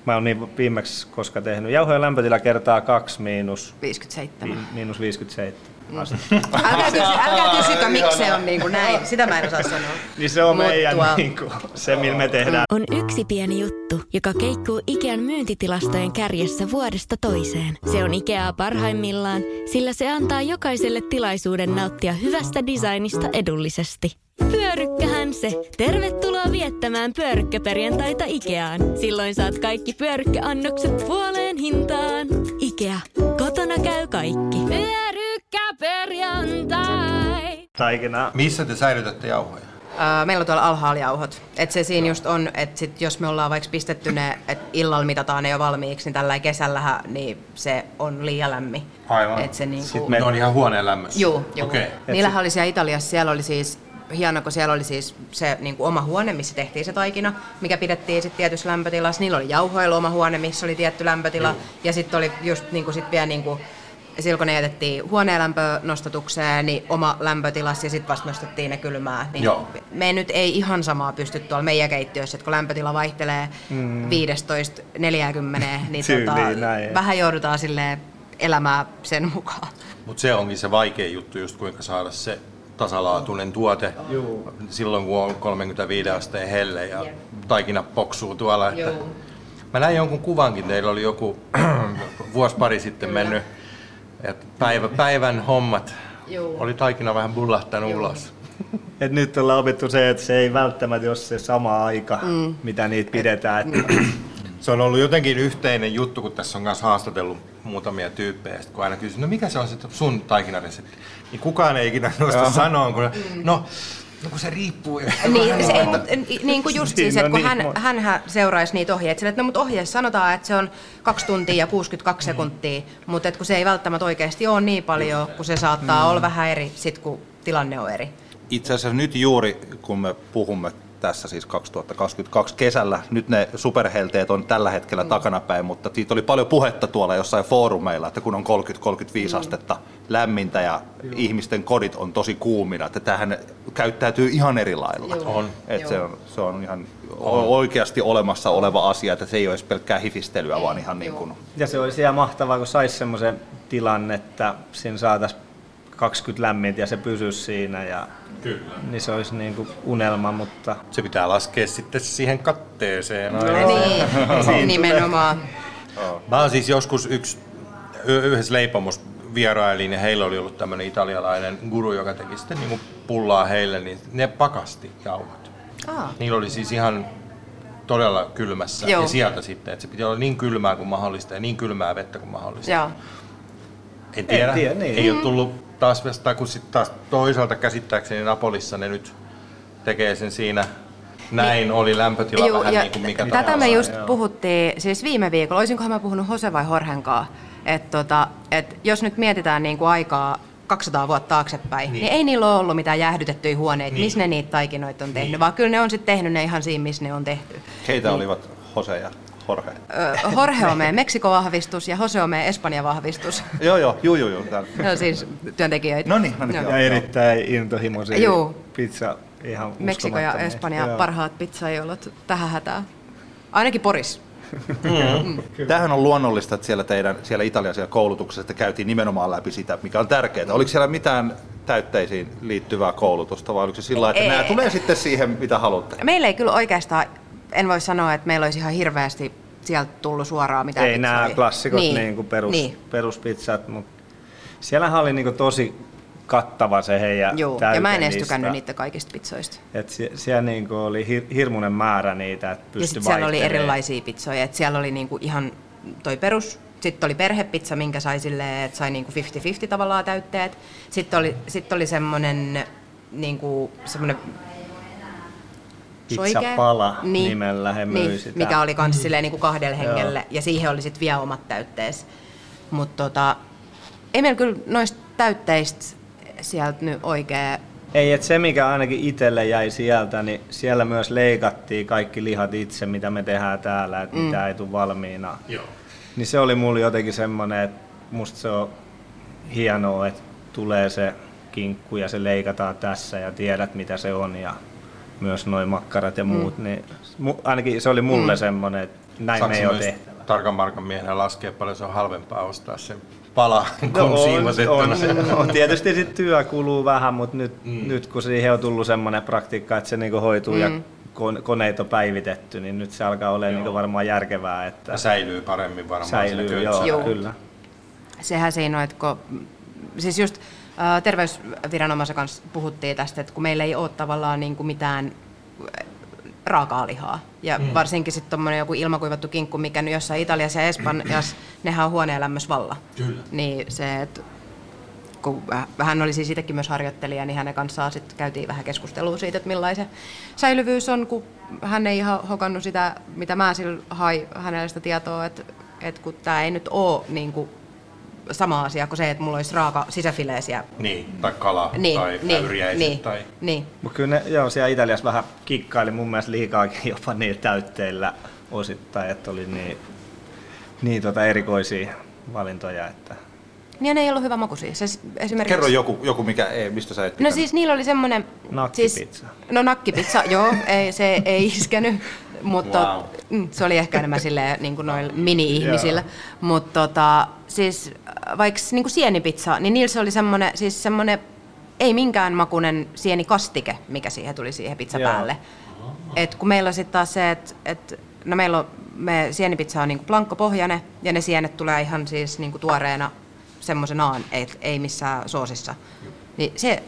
Mä oon niin viimeksi koska tehnyt. Jauhojen lämpötila kertaa 2 miinus
57.
miinus 57.
Mm. älkää, kysy, älkää kysykö, miksi se on niin kuin näin. Sitä mä en osaa sanoa.
niin se on Mut meidän tuo... niin kuin, se, millä me tehdään.
On yksi pieni juttu, joka keikkuu Ikean myyntitilastojen kärjessä vuodesta toiseen. Se on Ikeaa parhaimmillaan, sillä se antaa jokaiselle tilaisuuden nauttia hyvästä designista edullisesti. Pyörykkähän se. Tervetuloa viettämään pyörykkäperjantaita Ikeaan. Silloin saat kaikki pyörykkäannokset puoleen hintaan. Ikea. Kotona käy kaikki. Pyörykkäperjantai.
Taikina.
Missä te säilytätte jauhoja?
meillä on tuolla alhaalla jauhot. Et se siinä just on, että sit jos me ollaan vaikka pistetty ne, että illalla mitataan ne jo valmiiksi, niin tällä kesällähän niin se on liian lämmin.
Aivan.
Et se niinku...
Sitten me... Ne on ihan huoneen lämmössä.
Joo, joo. Okay. Niillähän oli siellä Italiassa, siellä oli siis hieno, kun siellä oli siis se niin kuin oma huone, missä tehtiin se taikina, mikä pidettiin sitten tietyssä lämpötilassa. Niillä oli jauhoilu oma huone, missä oli tietty lämpötila. Joo. Ja sitten oli just niin kuin sit vielä niin kuin, silloin kun ne jätettiin huoneen niin oma lämpötilas ja sitten vasta nostettiin ne kylmää. Niin Joo. me nyt ei ihan samaa pysty tuolla meidän keittiössä, että kun lämpötila vaihtelee mm. 15-40, niin tota, vähän joudutaan sille elämään sen mukaan.
Mutta se onkin se vaikea juttu, just kuinka saada se tasalaatuinen tuote Juu. silloin, kun on 35 asteen helle ja taikina poksuu tuolla. Että mä näin jonkun kuvankin, teillä oli joku vuosi pari sitten Kyllä. mennyt, että päivä, päivän hommat Juu. oli taikina vähän bullahtanut Juu. ulos.
Et nyt ollaan opittu se, että se ei välttämättä ole se sama aika, mm. mitä niitä pidetään. Että...
Se on ollut jotenkin yhteinen juttu, kun tässä on myös haastatellut muutamia tyyppejä, kun aina kysyy, no mikä se on se sun taikinaresepti? Niin kukaan ei ikinä noista sanoa, kun no No kun se riippuu.
Niin, se ei, mut, niin kuin just siis, että kun hän, niin, hän seuraisi niitä ohjeita, sille, että no mutta ohjeessa sanotaan, että se on 2 tuntia ja 62 mm. sekuntia, mutta että kun se ei välttämättä oikeasti ole niin paljon, kun se saattaa mm. olla vähän eri, sit kun tilanne on eri.
Itse asiassa nyt juuri, kun me puhumme tässä siis 2022 kesällä. Nyt ne superhelteet on tällä hetkellä mm. takanapäin, mutta siitä oli paljon puhetta tuolla jossain foorumeilla, että kun on 30-35 mm. astetta lämmintä ja Joo. ihmisten kodit on tosi kuumina, että tähän käyttäytyy ihan eri lailla.
On.
Että se, on, se on ihan on. oikeasti olemassa oleva asia, että se ei ole pelkkää hifistelyä, vaan ihan niin kuin...
Ja se olisi ihan mahtavaa, kun saisi semmoisen tilanne, että siinä saataisiin 20 lämmintä ja se pysyisi siinä ja Kyllä. Niin se olisi niin kuin unelma, mutta...
Se pitää laskea sitten siihen katteeseen. No,
niin, nimenomaan.
Mä oon siis joskus yksi, yhdessä leipomus vierailin ja heillä oli ollut tämmöinen italialainen guru, joka teki sitten niin pullaa heille, niin ne pakasti jauhot. Aa. Niillä oli siis ihan todella kylmässä Joo. ja sieltä sitten, että se piti olla niin kylmää kuin mahdollista ja niin kylmää vettä kuin mahdollista. Joo. En tiedä, en tiedä niin. ei ole tullut taas vastaan, kun sitten taas toisaalta käsittääkseni Napolissa ne nyt tekee sen siinä näin niin, oli lämpötila juu, vähän niin kuin mikä
Tätä tahansa. me just joo. puhuttiin siis viime viikolla, olisinkohan mä puhunut Jose vai Horhenkaa, että tota, et jos nyt mietitään niin kuin aikaa 200 vuotta taaksepäin, niin. niin ei niillä ole ollut mitään jäähdytettyjä huoneita, niin. missä ne niitä taikinoita on tehnyt, niin. vaan kyllä ne on sitten tehnyt ne ihan siinä, missä ne on tehty.
Keitä niin. olivat Jose ja Jorge.
Jorge on meidän Meksiko-vahvistus ja Jose on meidän Espanja-vahvistus.
joo, joo, juu, juu, juu.
No siis työntekijöitä.
No niin, no niin.
Ja erittäin intohimoisia Joo. pizza ihan
Meksiko ja Espanja joo. parhaat pizzajoulut tähän hätään. Ainakin Poris. Mm.
Mm. Tämähän on luonnollista, että siellä, teidän, siellä Italian siellä koulutuksessa käytiin nimenomaan läpi sitä, mikä on tärkeää. Oliko siellä mitään täytteisiin liittyvää koulutusta vai oliko se sillä että ei, nämä tulee sitten siihen, mitä haluatte?
Meillä ei kyllä oikeastaan en voi sanoa, että meillä olisi ihan hirveästi sieltä tullut suoraan mitään
Ei nämä klassikot niin. Niin kuin perus, niin. peruspizzat, mutta siellähän oli niin kuin tosi kattava se heidän
Joo, ja mä en edes tykännyt niitä kaikista pizzoista.
Et sie, siellä niinku oli hir, hirmuinen määrä niitä, että pystyi Ja sitten
siellä oli erilaisia pizzoja, että siellä oli niinku ihan toi perus, sitten oli perhepizza, minkä sai silleen, että sai niinku 50-50 tavallaan täytteet. Sitten oli, sit oli semmoinen niinku, semmoinen
Pizzapala niin, nimellä he niin, sitä.
Mikä oli kans silleen niin kuin kahdelle hengelle Joo. ja siihen oli sitten vielä omat täytteet. Mutta tota, ei meillä kyllä noista täytteistä sieltä nyt oikein
ei, että se mikä ainakin itselle jäi sieltä, niin siellä myös leikattiin kaikki lihat itse, mitä me tehdään täällä, että mm. mitä ei tule valmiina. Joo. Niin se oli mulle jotenkin semmoinen, että musta se on hienoa, että tulee se kinkku ja se leikataan tässä ja tiedät mitä se on ja myös noin makkarat ja mm. muut, mm. niin ainakin se oli mulle mm. semmoinen, että näin Saanko me ei ole tehtävä.
tarkan markan miehenä laskea paljon se on halvempaa ostaa se pala no, on,
on, on, tietysti sit työ kuluu vähän, mutta nyt, mm. nyt kun siihen on tullut semmoinen praktiikka, että se niinku hoituu mm. ja koneet on päivitetty, niin nyt se alkaa olla niinku varmaan järkevää. Että
ja säilyy paremmin varmaan
säilyy, joo, joo, kyllä.
Sehän siinä on, että kun, siis just terveysviranomaisen kanssa puhuttiin tästä, että kun meillä ei ole tavallaan niin kuin mitään raakaa lihaa. Ja mm. varsinkin sitten tuommoinen joku ilmakuivattu kinkku, mikä nyt jossain Italiassa ja Espanjassa, nehän on huoneen lämmössä valla. Kyllä. Niin se, että kun hän oli siis itsekin myös harjoittelija, niin hänen kanssaan sitten käytiin vähän keskustelua siitä, että millainen säilyvyys on, kun hän ei ihan hokannut sitä, mitä mä sillä hai hänelle sitä tietoa, että, että kun tämä ei nyt ole niin kuin sama asia kuin se, että mulla olisi raaka sisäfileesiä.
Niin, tai kala niin, tai niin, niin, tai...
Niin.
Mutta kyllä ne, joo, siellä Italiassa vähän kikkaili mun mielestä liikaakin jopa niillä täytteillä osittain, että oli niin, niin tota erikoisia valintoja, että
niin ne ei ollut hyvä makuisia. Se esimerkiksi...
Kerro joku, joku mikä ei, mistä sä et
pitänyt. No siis niillä oli semmoinen...
Nakkipizza. Siis,
no nakkipizza, joo, ei, se ei iskenyt. Mutta wow. Mm, se oli ehkä enemmän silleen, niin kuin noilla mini-ihmisillä. Mutta tota, siis vaikka niin sienipizza, niin niillä se oli semmoinen, siis semmoinen ei minkään makunen sienikastike, mikä siihen tuli siihen pizza päälle. Et kun meillä on sitten taas se, että et, no meillä on, me sienipizza on niinku plankkopohjainen ja ne sienet tulee ihan siis niinku tuoreena semmoisenaan, ei, ei missään soosissa. Niin se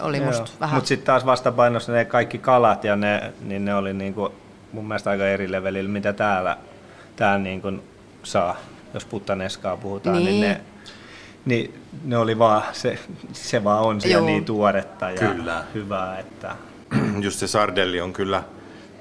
oli musta Joo. vähän...
Mutta sitten taas vastapainossa ne kaikki kalat ja ne, niin ne oli niinku mun mielestä aika eri levelillä, mitä täällä, täällä niinku saa. Jos puttaneskaa puhutaan, niin, niin ne, niin ne oli vaan, se, se vaan on siellä Joo. niin tuoretta ja kyllä. hyvää, että...
Just se sardelli on kyllä,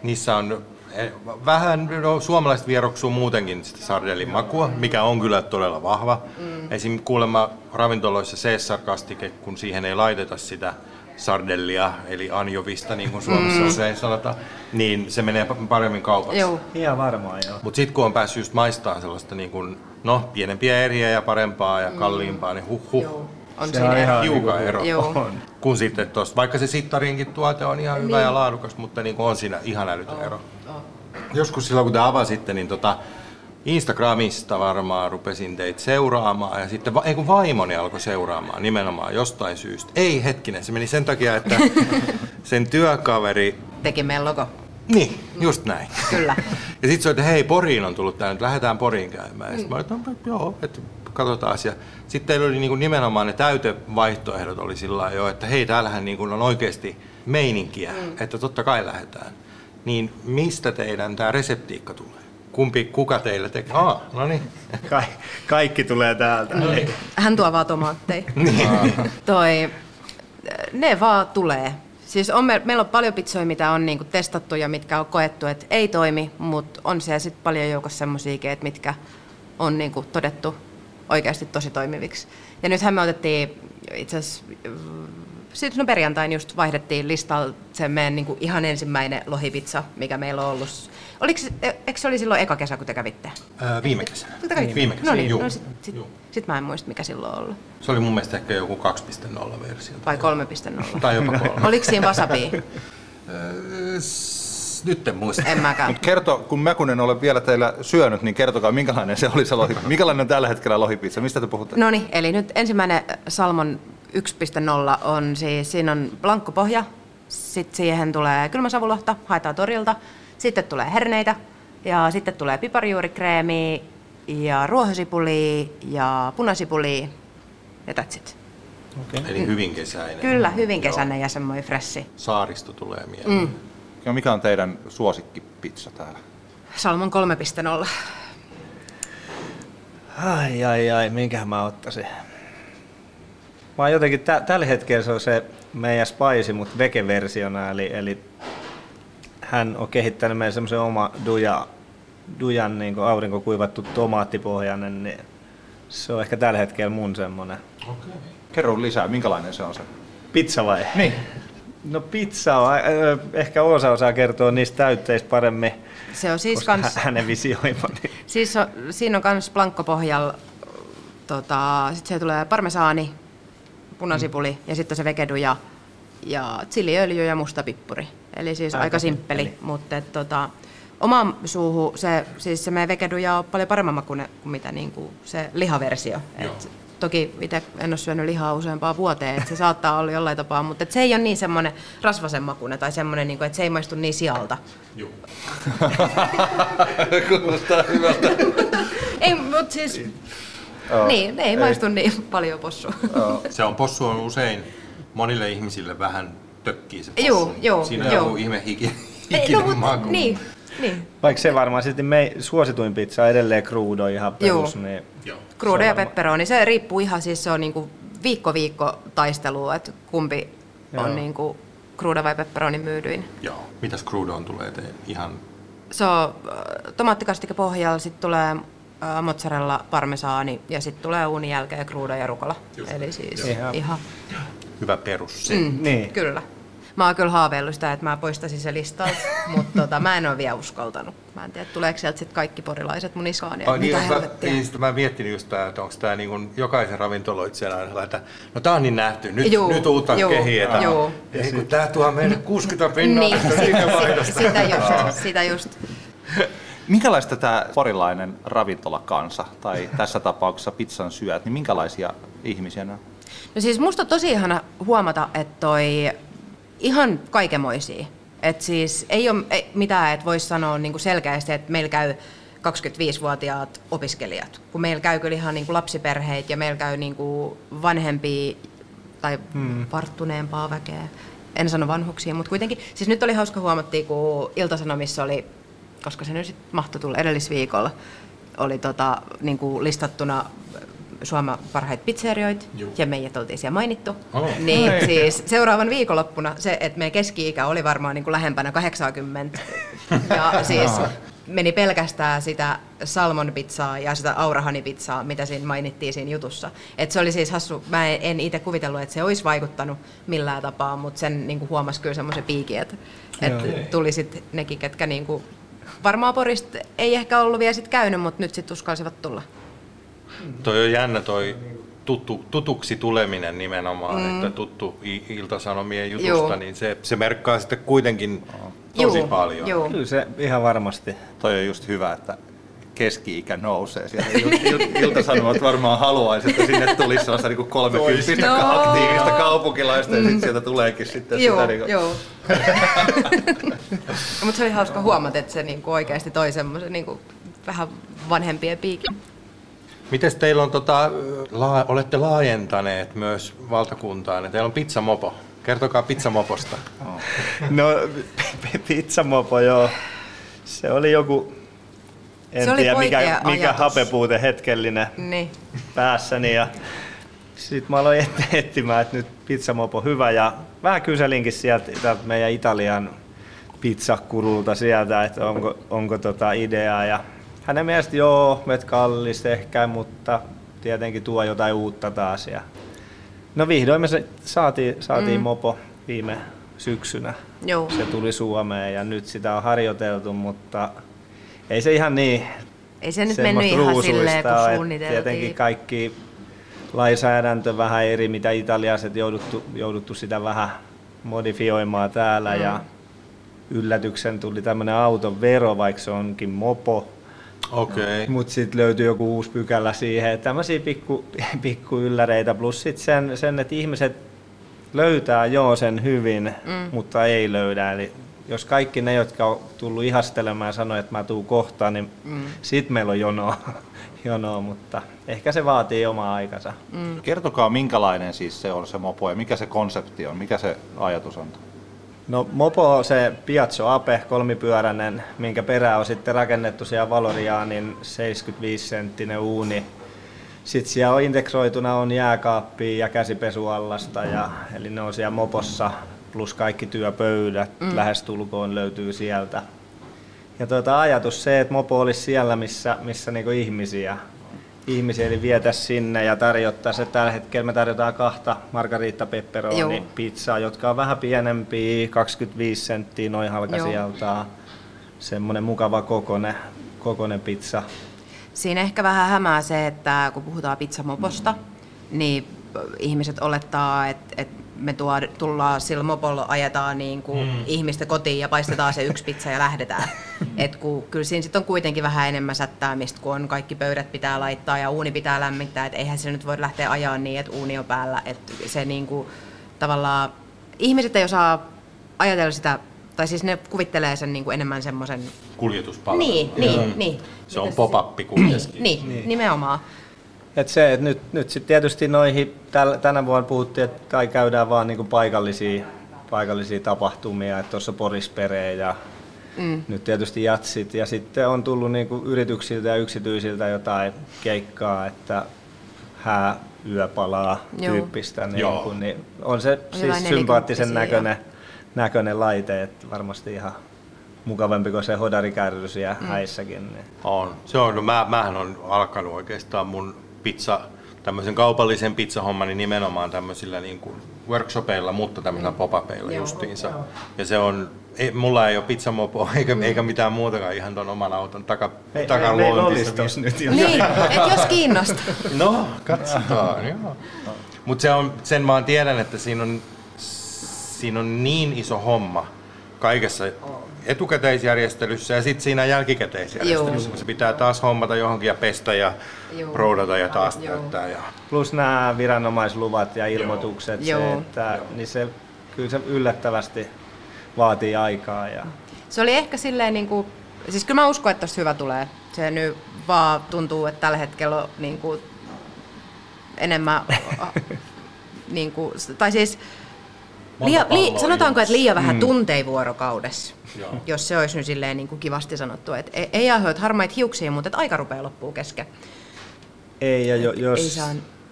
niissä on Eh, vähän no, suomalaiset vieroksuu muutenkin sitä sardellin makua, mikä on kyllä todella vahva. Mm. Esim. kuulemma ravintoloissa Caesar-kastike, kun siihen ei laiteta sitä sardellia, eli anjovista, niin kuin Suomessa mm. usein sanotaan, niin se menee paremmin kaupaksi.
Joo.
Ihan varmaan joo.
Mutta sitten kun on päässyt just maistamaan sellaista niin kuin, no, pienempiä eriä ja parempaa ja kalliimpaa, niin huh huh.
Joo. On
Se
siinä
on ihan
Hiukan
niinku-
ero.
Joo.
Kun sitten tosta, vaikka se sittarinkin tuote on ihan hyvä
Niin.
ja laadukas, mutta niin kuin on siinä ihan älytön ero. Joskus silloin kun te avasitte, niin tota, Instagramista varmaan rupesin teitä seuraamaan ja sitten va- ei kun vaimoni alkoi seuraamaan nimenomaan jostain syystä. Ei hetkinen, se meni sen takia, että sen työkaveri
Teki meidän logo.
niin, just näin.
Kyllä.
Ja sitten se oli, että hei, Poriin on tullut nyt, lähdetään Poriin käymään. Ja sitten mä olin, että no, joo, että katsotaan asia. Sitten teillä oli niinku nimenomaan ne täytevaihtoehdot oli sillä jo, että hei, täällähän niinku on oikeasti meininkiä, mm. että totta kai lähdetään. Niin mistä teidän tämä reseptiikka tulee? Kumpi, kuka teille tekee? Ah, no niin.
Ka- kaikki tulee täältä. Ei.
Hän tuo vaan tomaatteja. Toi, ne vaan tulee. Siis on, me, meillä on paljon pizzoja, mitä on niinku testattu ja mitkä on koettu, että ei toimi, mutta on siellä sitten paljon joukossa semmoisia, mitkä on niinku todettu oikeasti tosi toimiviksi. Ja nythän me otettiin itse asiassa, sitten no perjantain just vaihdettiin listalta se meidän niinku ihan ensimmäinen lohipizza, mikä meillä on ollut. Oliko, e- eikö se oli silloin eka kesä, kun te kävitte?
Ää, viime kesänä.
Te kävitte?
Viime kesänä,
No niin,
juu.
no sit, sit,
Juu.
sit mä en muista, mikä silloin on ollut.
Se oli mun mielestä ehkä joku 2.0 versio.
Vai 3.0?
Tai jopa kolme.
Oliko siinä wasabi?
Öö, s- Nyt en muista.
En mäkään.
Mut kerto, kun mä kun en ole vielä teillä syönyt, niin kertokaa, minkälainen se oli se lohi. Minkälainen on tällä hetkellä lohipizza? Mistä te puhutte?
No niin, eli nyt ensimmäinen Salmon 1.0 on siis, siinä on blankkopohja, sitten siihen tulee kylmäsavulohta, haetaan torilta, sitten tulee herneitä ja sitten tulee piparjuurikreemiä ja ruohosipulia ja punasipulia ja that's it.
Eli hyvin kesäinen.
Kyllä, hyvin kesäinen ja semmoinen freshi.
Saaristo tulee mieleen. Mm.
Ja mikä on teidän suosikkipizza täällä?
Salmon 3.0.
Ai ai ai, minkähän mä ottaisin? Mä oon jotenkin, tä- tällä hetkellä se on se meidän Spicy, mutta veke-versiona, eli, eli hän on kehittänyt meidän semmoisen oma duja, dujan niin aurinkokuivattu tomaattipohjainen, niin se on ehkä tällä hetkellä mun semmonen.
Kerro lisää, minkälainen se on se?
Pizza vai?
Niin.
No pizza on, ehkä osa osaa kertoa niistä täytteistä paremmin,
Se on siis kans...
hä- hänen visioimani.
Siis on, siinä on myös blankkopohjalla, tota, sitten se tulee parmesaani, punasipuli ja sitten se vegedu ja, ja chiliöljy ja musta pippuri. Eli siis aika,
Aika
simppeli,
simppeli.
mutta et, tota, oma suuhu, se, siis se meidän vegeduja on paljon paremman makuinen kuin mitä niinku se lihaversio. Et, toki itse en ole syönyt lihaa useampaa vuoteen, että se saattaa olla jollain tapaa, mutta et se ei ole niin semmoinen rasvasen makuinen tai semmoinen, niinku, että se ei maistu niin sialta.
Kuulostaa hyvältä.
Ei, mutta siis... niin, ei, maistu niin paljon possua.
Se on possu on usein monille ihmisille vähän tökkii se.
Juu, juu,
Siinä on
juu.
joku ihme hiki,
Ei,
hikinen
no, mut,
maku.
niin, niin.
Vaikka se varmaan sitten me suosituin pizza on edelleen crudo ihan perus,
Joo.
niin
Joo.
Kruudo
on
ja pepperoni, se riippuu ihan siis se on niinku viikko viikko taistelu, että kumpi
Joo.
on niinku kruudo vai pepperoni myydyin.
Joo. Mitäs crudoon tulee teidän ihan...
Se on äh, tomaattikastike pohjalla, sitten tulee äh, mozzarella, parmesaani ja sitten tulee uunin jälkeen kruudo ja rukola.
Just
Eli siis
Joo.
ihan, ihan
Hyvä perus se.
mm,
Niin.
kyllä. Mä oon kyllä haaveillut sitä, että mä poistaisin se listalta, mutta tota, mä en ole vielä uskaltanut. Mä en tiedä, tuleeko sieltä sitten kaikki porilaiset mun iskaan.
Ai, niin,
mitä
mä, niin, sitä mä miettinyt just tää, että onko tämä niin jokaisen ravintoloitsijan aina sellainen, että no tää on niin nähty, nyt,
Juu,
nyt uutta
juu,
kehiä.
juu.
Ei kun tää tuo meille 60 pinnaa
Niin,
tästä
sitä just, sitä just.
Minkälaista tämä porilainen ravintolakansa, tai tässä tapauksessa pizzan syöt, niin minkälaisia ihmisiä ne on?
No siis musta tosi ihana huomata, että toi ihan kaikemoisia. Että siis ei ole ei, mitään, että voisi sanoa niinku selkeästi, että meillä käy 25-vuotiaat opiskelijat, kun meillä käy kyllä ihan niinku lapsiperheitä ja meillä käy niinku vanhempia tai hmm. varttuneempaa väkeä. En sano vanhuksia, mutta kuitenkin. Siis nyt oli hauska huomattiin, kun Iltasanomissa oli, koska se nyt sitten mahtoi tulla edellisviikolla, oli tota, niinku listattuna Suomen parhaita pizzerioita,
Juu.
ja meidät oltiin siellä mainittu.
Oh.
Niin siis seuraavan viikonloppuna se, että meidän keski-ikä oli varmaan niin kuin lähempänä 80. Ja siis meni pelkästään sitä salmonpizzaa ja sitä aurahannipizzaa, mitä siinä mainittiin siinä jutussa. Et se oli siis hassu, mä en, en itse kuvitellut, että se olisi vaikuttanut millään tapaa, mutta sen niin huomasi kyllä semmoisen piikin, että et tuli sitten nekin, ketkä niin kuin, varmaan Porista ei ehkä ollut vielä sit käynyt, mutta nyt sitten uskalsivat tulla.
Toi on jännä toi tuttu, tutuksi tuleminen nimenomaan, mm. että tuttu Iltasanomien jutusta, Joo. niin se, se merkkaa sitten kuitenkin tosi Juu, paljon.
Juu. Kyllä se ihan varmasti.
Toi on just hyvä, että keski-ikä nousee. Siellä Ilta-Sanomat varmaan haluaisi, että sinne tulisi sellaista niin 30 no. aktiivista kaupunkilaista ja sitten mm. sieltä tuleekin sitten
joo,
sitä. Niin kuin...
joo. Mutta se oli hauska huomata, että se niin kuin oikeasti toi semmoisen niin vähän vanhempien piikin.
Miten teillä on, tota, la, olette laajentaneet myös valtakuntaan, teillä on pizzamopo. Kertokaa pizzamoposta.
No, pizzamopo joo. Se oli joku, en se tiedä mikä, mikä hapepuute hetkellinen niin. päässäni. Ja sitten mä aloin etsimään, että nyt pizzamopo hyvä ja vähän kyselinkin sieltä, sieltä meidän Italian pizzakurulta sieltä, että onko, onko tota ideaa. Ja hänen mielestä joo, met kallis ehkä, mutta tietenkin tuo jotain uutta taas. Ja no vihdoin me se saatiin, saatiin mm. mopo viime syksynä. Joo. Se tuli Suomeen ja nyt sitä on harjoiteltu, mutta ei se ihan niin
Ei se nyt mennyt ihan silleen, kun suunniteltiin.
Tietenkin kaikki lainsäädäntö vähän eri, mitä italialaiset jouduttu, jouduttu sitä vähän modifioimaan täällä mm. ja yllätyksen tuli tämmöinen auton vero, vaikka se onkin mopo,
Okay.
Mutta sitten löytyy joku uusi pykälä siihen, että tämmöisiä pikku, pikku ylläreitä, plus sitten sen, sen, että ihmiset löytää jo sen hyvin, mm. mutta ei löydä. Eli jos kaikki ne, jotka on tullut ihastelemaan ja sanoo, että mä tuun kohtaan, niin mm. sitten meillä on jonoa, jonoa, mutta ehkä se vaatii omaa aikansa.
Mm. Kertokaa, minkälainen siis se on se mopo ja mikä se konsepti on, mikä se ajatus on?
No Mopo on se Piazzo Ape, kolmipyöräinen, minkä perä on sitten rakennettu siellä Valoriaanin 75 senttinen uuni. Sitten siellä on integroituna on jääkaappi ja käsipesuallasta, ja, eli ne on siellä Mopossa, plus kaikki työpöydät mm. lähestulkoon löytyy sieltä. Ja tuota, ajatus se, että Mopo olisi siellä, missä, missä niinku ihmisiä ihmisiä, eli vietä sinne ja tarjottaa se. Tällä hetkellä me tarjotaan kahta margarita pepperoni pizzaa, jotka on vähän pienempiä, 25 senttiä noin halkasijaltaan. Semmoinen mukava kokone, kokone pizza.
Siinä ehkä vähän hämää se, että kun puhutaan pizzamoposta, mm. niin ihmiset olettaa, että, että me tuo, tullaan sillä mopolla, ajetaan niin kuin mm. ihmistä kotiin ja paistetaan se yksi pizza ja lähdetään. Et kun, kyllä siinä sit on kuitenkin vähän enemmän sättäämistä, kun on kaikki pöydät pitää laittaa ja uuni pitää lämmittää. Et eihän se nyt voi lähteä ajaa niin, että uuni on päällä. Et se niin kuin, tavallaan, ihmiset ei osaa ajatella sitä, tai siis ne kuvittelee sen niin kuin enemmän semmoisen...
Kuljetuspalvelu.
Niin, niin, niin.
Se on pop-up kuitenkin.
Niin, niin, nimenomaan.
Et se, et nyt, nyt sitten tietysti noihin, täl, tänä vuonna puhuttiin, että kai käydään vaan niinku paikallisia, paikallisia tapahtumia, että tuossa Porispereen ja mm. nyt tietysti jatsit. Ja sitten on tullut niinku yrityksiltä ja yksityisiltä jotain keikkaa, että hää yöpalaa Joo. tyyppistä. Niin, Joo. Kun, niin on se siis sympaattisen näköinen, näköinen laite, että varmasti ihan mukavampi kuin se hodarikärry siellä mm. häissäkin. Niin.
On. Se on, no mä, mähän on alkanut oikeastaan mun pizza, tämmöisen kaupallisen pizzahomman niin nimenomaan tämmöisillä niin kuin workshopeilla, mutta tämmöisillä pop-upeilla justiinsa. Ja se on, ei, mulla ei ole pizzamopo eikä, mm. eikä mitään muutakaan ihan ton oman auton taka,
ei, takaluontista. Ei, nyt
niin, että jos kiinnostaa.
No, katsotaan, joo. Mutta se on, sen vaan tiedän, että siinä on, siinä on niin iso homma kaikessa etukäteisjärjestelyssä ja sitten siinä jälkikäteisjärjestelyssä, kun se pitää taas hommata johonkin ja pestä ja Joo. proudata ja taas Joo. täyttää. Ja...
Plus nämä viranomaisluvat ja ilmoitukset, Joo. Se, että, niin se, kyllä se yllättävästi vaatii aikaa. Ja...
Se oli ehkä silleen, niin kuin, siis kyllä mä uskon, että hyvä tulee. Se nyt vaan tuntuu, että tällä hetkellä on niin kuin, enemmän, niin kuin, tai siis Liia, li, sanotaanko, että liian vähän mm. tuntei vuorokaudessa, Joo. jos se olisi nyt silleen niin kuin kivasti sanottu. Että ei, ei aiheuta harmaita hiuksia, mutta että aika rupeaa loppuu kesken.
Ei, ja jo, jos, ei saa...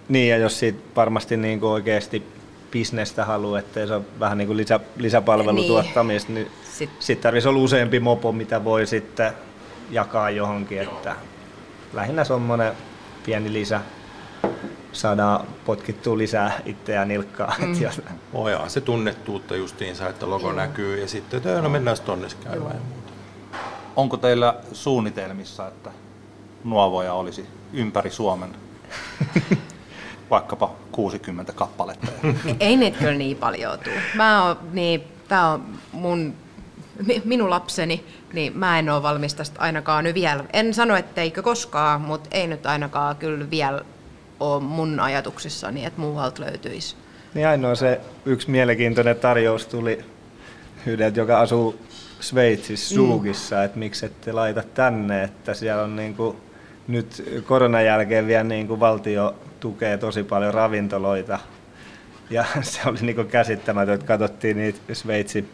niin, ja jos siitä varmasti niin kuin oikeasti bisnestä haluaa, ettei se ole vähän niin kuin lisä, lisäpalvelutuottamista, niin, niin sitten sit tarvitsisi olla useampi mopo, mitä voi sitten jakaa johonkin, että lähinnä semmoinen pieni lisä saadaan potkittua lisää itseään nilkkaa. Mm.
Ojaa se tunnettuutta justiinsa, että logo mm. näkyy ja sitten, että no mennään tonne käymään ja muuta.
Onko teillä suunnitelmissa, että nuovoja olisi ympäri Suomen vaikkapa 60 kappaletta?
Ei niitä kyllä niin paljon tule. Mä oon, niin, tää on mun, minun lapseni, niin mä en ole valmis tästä ainakaan nyt vielä. En sano, etteikö koskaan, mutta ei nyt ainakaan kyllä vielä ole mun ajatuksissani, että muualta löytyisi.
Niin ainoa se yksi mielenkiintoinen tarjous tuli yhdeltä, joka asuu Sveitsissä Suugissa, mm. että miksi ette laita tänne, että siellä on niin kuin, nyt koronan jälkeen vielä niin kuin valtio tukee tosi paljon ravintoloita. Ja se oli niin käsittämätöntä, että katsottiin niitä Sveitsin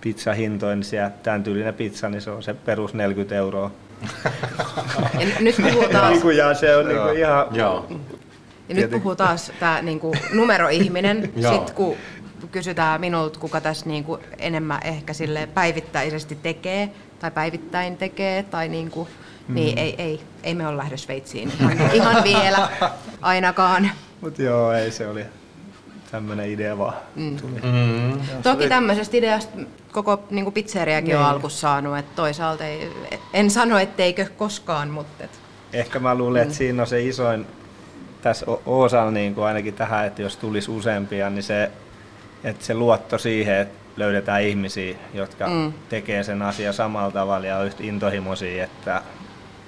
pizzahintoja, niin siellä tämän tyylinen pizza, niin se on se perus 40 euroa.
Ja nyt puhutaan...
niin kuin, ja se on niin kuin ihan...
Joo. Ja nyt puhuu taas tämä niin kuin numeroihminen, sitten kun kysytään minulta, kuka tässä niin kuin enemmän ehkä sille päivittäisesti tekee tai päivittäin tekee, tai niin kuin, mm. niin ei, ei, ei me ole lähdössä Sveitsiin ihan, ihan vielä ainakaan.
Mutta joo, ei se oli tämmöinen idea vaan mm. tuli.
Mm. Toki tämmöisestä ideasta koko niin kuin pizzeriakin niin. on alkus saanut, että toisaalta ei, en sano, etteikö koskaan, mutta... Et.
Ehkä mä luulen, että mm. siinä on se isoin tässä osalla niin kuin ainakin tähän, että jos tulisi useampia, niin se, että se luotto siihen, että löydetään ihmisiä, jotka mm. tekee sen asian samalla tavalla ja on yhtä intohimoisia, että,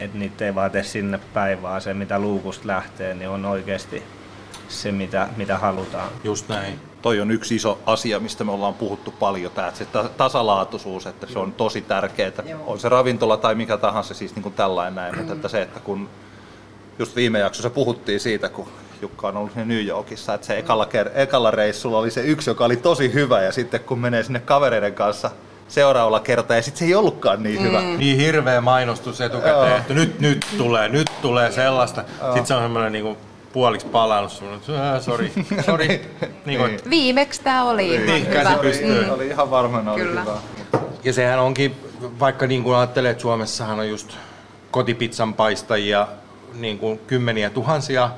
että niitä ei vaan tee sinne päin, vaan se mitä luukusta lähtee, niin on oikeasti se, mitä, mitä halutaan.
Just näin.
Toi on yksi iso asia, mistä me ollaan puhuttu paljon, tämä, että se tasalaatuisuus, että se on tosi tärkeää. On se ravintola tai mikä tahansa, siis niin kuin tällainen näin, mutta että se, että kun just viime jaksossa puhuttiin siitä, kun Jukka on ollut New Yorkissa, että se ekalla, ekalla reissulla oli se yksi, joka oli tosi hyvä, ja sitten kun menee sinne kavereiden kanssa seuraavalla kertaa, ja sitten se ei ollutkaan niin mm. hyvä.
Niin hirveä mainostus etukäteen, että nyt, nyt tulee, nyt tulee sellaista. Sitten se on semmoinen niin kuin puoliksi palannut, että sori, sori.
niin kuin, niin. Viimeksi tämä oli
niin, ihan hyvä. pystyy.
Mm. Oli ihan varmaan oli Kyllä. hyvä.
Ja sehän onkin, vaikka niin kuin ajattelee, että Suomessahan on just kotipizzan paistajia niin kuin kymmeniä tuhansia.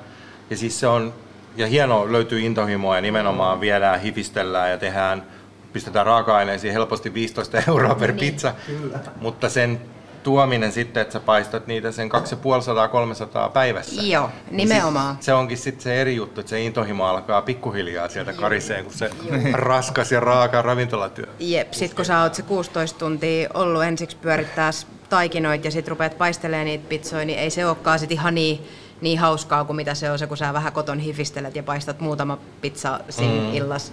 Ja siis se on, ja hieno löytyy intohimoa ja nimenomaan viedään, hifistellään ja tehdään, pistetään raaka-aineisiin helposti 15 euroa per niin, pizza. Kyllä. Mutta sen tuominen sitten, että sä paistat niitä sen 250-300 päivässä.
Joo, nimenomaan.
Niin se onkin sitten se eri juttu, että se intohimo alkaa pikkuhiljaa sieltä kariseen, kun se Joo. raskas ja raaka ravintolatyö.
Jep, sit kun sä oot se 16 tuntia ollut ensiksi pyörittää taikinoit ja sitten rupeat paistelemaan niitä pizzoja, niin ei se olekaan sit ihan niin, niin hauskaa kuin mitä se on se, kun sä vähän koton hifistelet ja paistat muutama pizza siinä mm. illas.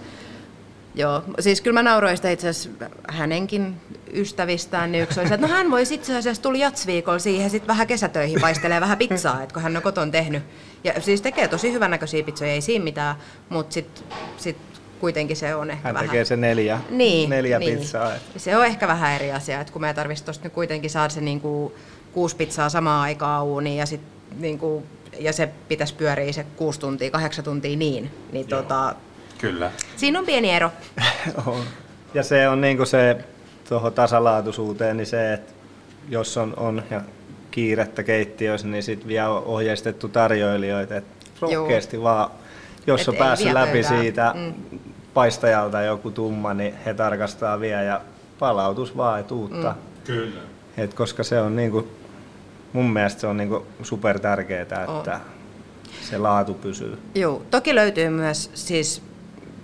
Joo, siis kyllä mä nauroin sitä itse asiassa hänenkin ystävistään, niin yksi oli se, että no hän voisi itse asiassa tulla jatsviikolla siihen sitten vähän kesätöihin paistelee vähän pizzaa, että kun hän on koton tehnyt. Ja siis tekee tosi hyvännäköisiä pizzoja, ei siinä mitään, mutta sitten sit kuitenkin se on ehkä
Hän
vähän...
tekee se neljä,
niin,
neljä
niin.
pizzaa.
Se on ehkä vähän eri asia, että kun me tarvitsisi tuosta nyt kuitenkin saada se niinku kuusi pizzaa samaan aikaan uuniin ja sit niinku, ja se pitäisi pyöriä se kuusi tuntia, kahdeksan tuntia niin, niin tota,
Kyllä.
Siinä on pieni ero.
on. Ja se on niinku se tuohon tasalaatuisuuteen, niin se, että jos on, on ja kiirettä keittiöissä, niin sitten vielä on ohjeistettu tarjoilijoita, että rohkeasti vaan jos on päässyt läpi pöytään. siitä mm. Paistajalta joku tumma, niin he tarkastaa vielä ja palautus vaan, että uutta. Mm.
Kyllä.
Et koska se on niinku, mun mielestä se on niinku super tärkeää, että on. se laatu pysyy.
Joo, toki löytyy myös siis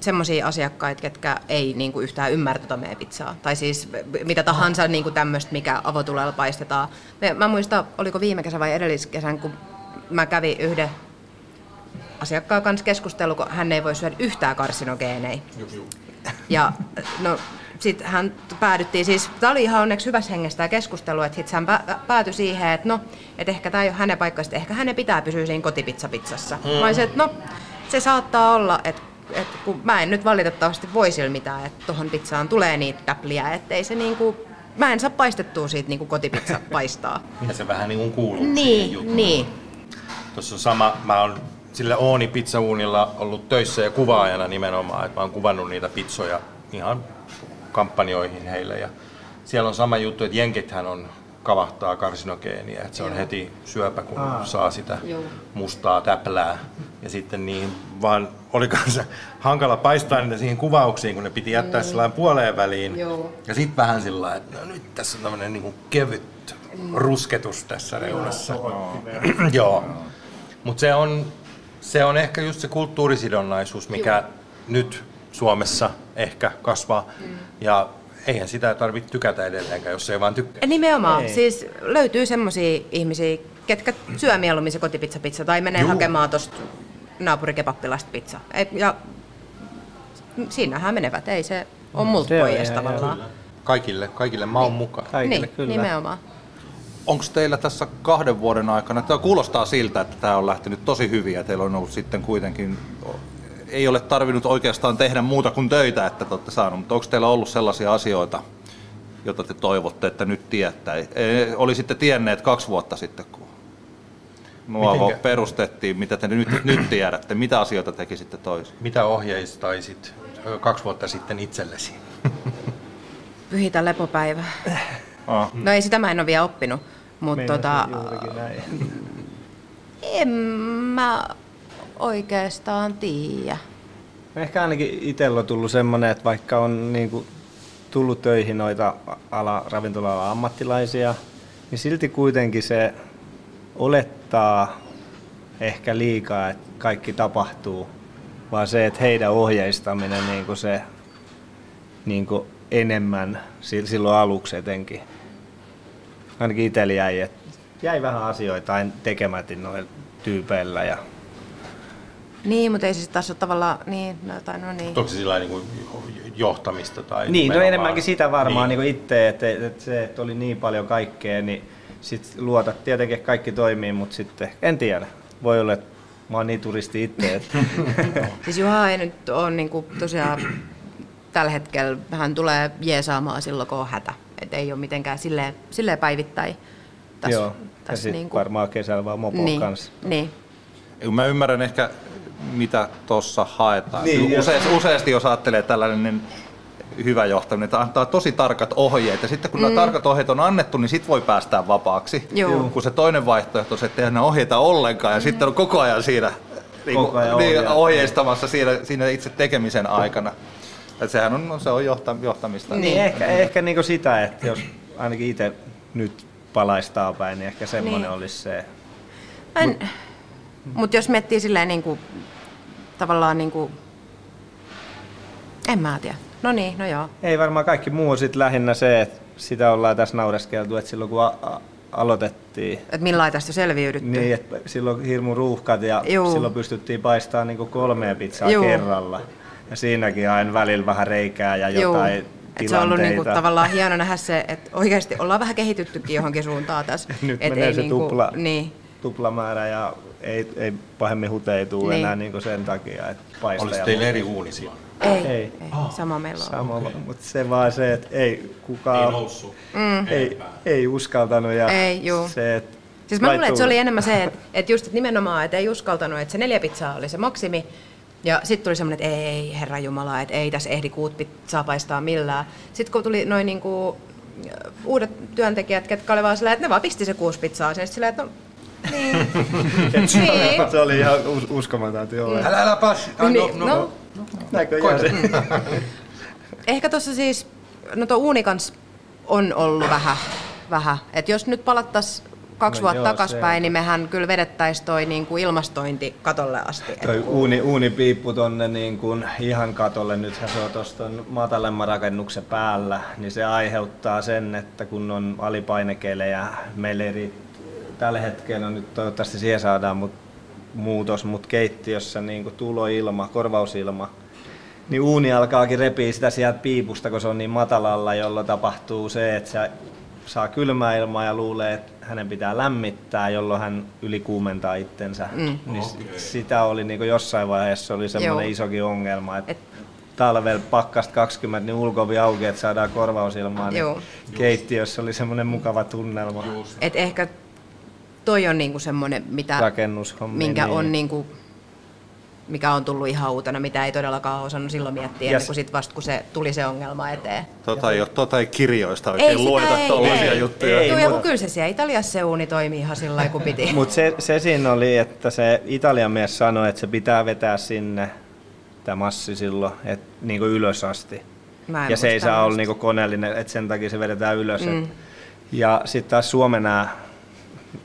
semmoisia asiakkaita, ketkä ei niin kuin yhtään ymmärrä tota meidän pizzaa. Tai siis mitä tahansa niin kuin tämmöistä, mikä avotulella paistetaan. Mä muistan, oliko viime kesä vai edelliskesän, kun mä kävin yhden asiakkaan kanssa keskustelu, kun hän ei voi syödä yhtään karsinogeenejä. Ja no, sitten hän päädyttiin, siis tämä oli ihan onneksi hyvässä hengessä tämä keskustelu, että sitten hän päätyi siihen, että no, että ehkä tämä ei ole hänen paikkansa, ehkä hänen pitää pysyä siinä kotipizzapitsassa. Mm. Mä olisin, että no, se saattaa olla, että et kun mä en nyt valitettavasti voi sillä mitään, että tuohon pizzaan tulee niitä täpliä, ettei se niinku, mä en saa paistettua siitä niinku kotipizza paistaa.
Ja se vähän niin kuin kuuluu
Niin, niin.
Tuossa on sama, mä oon sillä Ooni pizzauunilla ollut töissä ja kuvaajana nimenomaan, että mä oon kuvannut niitä pizzoja ihan kampanjoihin heille. Ja siellä on sama juttu, että jenkithän on kavahtaa karsinogeenia, että se on heti syöpä, kun
Aa.
saa sitä
Joo.
mustaa täplää. Ja sitten niin vaan oli se hankala paistaa niitä siihen kuvauksiin, kun ne piti jättää mm. sellainen puoleen väliin.
Joo.
Ja sitten vähän sillä että no nyt tässä on tämmöinen niin kevyt rusketus tässä reunassa. Joo. Mutta se on, se on ehkä just se kulttuurisidonnaisuus, mikä nyt Suomessa ehkä kasvaa. Ja eihän sitä tarvitse tykätä edelleenkään, jos ei vaan tykkää.
Nimenomaan.
Ei.
Siis löytyy semmoisia ihmisiä, ketkä syö mieluummin se kotipizzapizza tai menee
Juu.
hakemaan tuosta naapurikepappilasta pizza. Ei- Ja siinähän menevät, ei se on multa pois tavallaan.
Kaikille, kaikille maun mukaan.
Kaikille
Niin,
kyllä.
nimenomaan.
Onko teillä tässä kahden vuoden aikana, tämä kuulostaa siltä, että tämä on lähtenyt tosi hyvin ja teillä on ollut sitten kuitenkin, ei ole tarvinnut oikeastaan tehdä muuta kuin töitä, että te olette saanut, mutta onko teillä ollut sellaisia asioita, joita te toivotte, että nyt tietää? E, Olisitte tienneet kaksi vuotta sitten, kun Nuovo
Mitenkä?
perustettiin, mitä te nyt, nyt tiedätte, mitä asioita tekisitte toisin?
Mitä ohjeistaisit kaksi vuotta sitten itsellesi?
Pyhitä lepopäivä.
Ah.
No ei sitä mä en ole vielä oppinut, mutta tota, en mä oikeastaan tiedä.
Ehkä ainakin itsellä on tullut semmoinen, että vaikka on niin kuin tullut töihin noita ala, ravintola ammattilaisia, niin silti kuitenkin se olettaa ehkä liikaa, että kaikki tapahtuu, vaan se, että heidän ohjeistaminen niin kuin se niin kuin enemmän sil- silloin aluksi etenkin. Ainakin itsellä jäi, että jäi vähän asioita aina tekemätin noilla tyypeillä ja
Niin, mutta ei se taas ole tavallaan, niin, no, tai no niin.
Onko se sillä niin kuin johtamista? Tai
Niin, no enemmänkin sitä varmaan
Niin.
niin. niin itse, että, että se, että oli niin paljon kaikkea, niin sit luotat tietenkin, että kaikki toimii, mutta sitten en tiedä. Voi olla, että mä oon niin turisti itse, että
Siis Juha ei nyt ole niinku tosiaan tällä hetkellä, hän tulee jeesaamaan silloin, kun on hätä. Et ei ole mitenkään silleen, silleen päivittäin. Täs,
joo, ja
täs
sitten
niinku-
varmaan kesällä vaan mopo
niin,
kanssa.
niin.
Mä ymmärrän ehkä, mitä tuossa haetaan.
Niin,
Niin,
jos-
useasti, useasti jos ajattelee tällainen hyvä johtaminen, että antaa tosi tarkat ohjeet. Ja sitten kun mm. nämä tarkat ohjeet on annettu, niin sit voi päästää vapaaksi.
Joo.
Kun se toinen vaihtoehto on se, että ei enää ohjeita ollenkaan ja sitten on koko ajan siinä niin,
Koko ajan
niin,
ohjaa.
ohjeistamassa siinä, siinä itse tekemisen aikana. Et sehän on, se on johta, johtamista.
Niin, niin ehkä, ehkä niinku sitä, että jos ainakin itse nyt palaistaa päin, niin ehkä semmoinen
Niin.
niin. olisi se.
Mutta jos miettii silleen niinku, tavallaan niinku, en mä tiedä. No niin, no joo.
Ei varmaan kaikki muu on sitten lähinnä se, että sitä ollaan tässä naureskeltu, että silloin kun a- a- aloitettiin,
Et millä tästä selviydytty.
Niin, että silloin hirmu ruuhkat ja
Juu.
Silloin pystyttiin paistamaan niin kolmea pizzaa.
Juu.
kerralla. Ja siinäkin aina välillä vähän reikää ja
Joo.
jotain
Et se on ollut niinku tavallaan hieno nähdä se, että oikeasti ollaan vähän kehityttykin johonkin suuntaan tässä.
Nyt
Et
menee
ei
se
niinku-
tupla,
Niin.
tuplamäärä ja ei, ei pahemmin huteituu
Niin.
niin. enää niin sen takia, että paistaja...
Olisi teillä eri uuni silloin?
Ei, ei.
Ei.
ei. sama meillä on.
Sama, okay. mutta se vaan se, että ei kukaan
noussut.
Mm.
ei, ei uskaltanut ja
Ei, juu.
se, että
Siis mä luulen, että se oli enemmän se, että, että just että nimenomaan, että ei uskaltanut, että se neljä pizzaa oli se maksimi. Ja sitten tuli semmoinen, että ei, herra Jumala, että ei tässä ehdi kuut pizzaa paistaa millään. Sitten kun tuli noin niinku, äh, uudet työntekijät, ketkä oli vaan silleen, että ne vaan pisti se kuusi pizzaa. Sitten silleen, että no, niin. niin.
se oli ihan us- uskomaton, että joo.
Älä, älä passi. Ah,
niin, no,
Näköjään se.
Ehkä tuossa siis, no tuo uuni kans on ollut vähän, vähän. että jos nyt palattaisiin kaksi
No
vuotta
joo,
takaspäin,
se-
niin mehän kyllä vedettäisiin toi niin kuin ilmastointi katolle asti.
Toi uuni, uunipiippu tonne niin kuin ihan katolle, nythän se on tuossa ton matalemman rakennuksen päällä, niin se aiheuttaa sen, että kun on alipainekelejä, meillä ei riit- tällä hetkellä, no nyt toivottavasti siihen saadaan mut, muutos, mutta keittiössä niin kuin tuloilma, korvausilma, niin uuni alkaakin repiä sitä sieltä piipusta, kun se on niin matalalla, jolloin tapahtuu se, että se saa kylmää ilmaa ja luulee, että hänen pitää lämmittää, jolloin hän ylikuumentaa itsensä.
Mm.
Niin s- sitä oli niin kuin jossain vaiheessa oli semmoinen
Joo.
isokin ongelma, että
Et-
talvella pakkasta 20, niin ulkovi auki, että saadaan korvausilmaa. Niin
Joo.
keittiössä oli semmoinen mukava tunnelma.
Et ehkä toi on niinku semmoinen, mitä, minkä
niin.
on niinku mikä on tullut ihan uutena, mitä ei todellakaan osannut silloin miettiä, ennen kuin sit vasta kun se tuli se ongelma eteen.
Tota ei, ole, tota ei kirjoista oikein
Ei
lueta
ei.
juttuja.
Ei,
Joo, ja
mutta-
kyllä se siellä Italiassa se uuni toimii ihan sillä lailla, kuin piti.
Mutta se, se siinä oli, että se Italian mies sanoi, että se pitää vetää sinne tämä massi silloin, että niinku ylös asti.
Mä en
Ja se ei saa olla niinku koneellinen, että sen takia se vedetään ylös. Mm. Et. Ja sitten taas Suomen nämä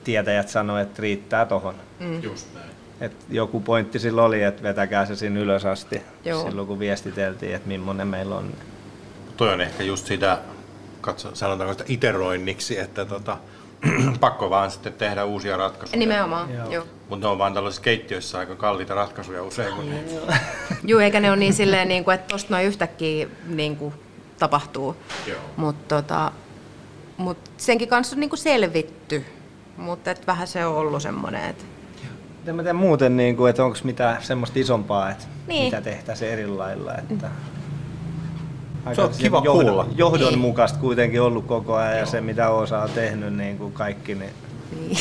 tietäjät sanoivat, että riittää tohon.
Mm.
Just näin.
Et joku pointti silloin oli, että vetäkää se sinne ylös asti,
Joo.
silloin kun viestiteltiin, että millainen meillä on.
Toi on ehkä just sitä, katso, sanotaanko sitä iteroinniksi, että tota, pakko vaan sitten tehdä uusia ratkaisuja.
Nimenomaan,
Joo.
joo.
Mutta ne on vaan tällaisissa keittiöissä aika kalliita ratkaisuja usein. Kun ne...
Joo, eikä ne ole niin silleen, niin kuin, että tosta noin yhtäkkiä niin kuin, tapahtuu.
Joo.
Mutta tota, mut senkin kanssa on niin kuin selvitty. Mutta vähän se on ollut semmoinen, että
En mä tiedä muuten, niin kuin, että onko mitään semmoista isompaa, että
Niin.
mitä tehtäisiin eri lailla. Että
Se on kiva
johdon,
kuulla.
Johdonmukaista kuitenkin ollut koko ajan ja se mitä Osa on tehnyt niin kuin kaikki, niin
niin.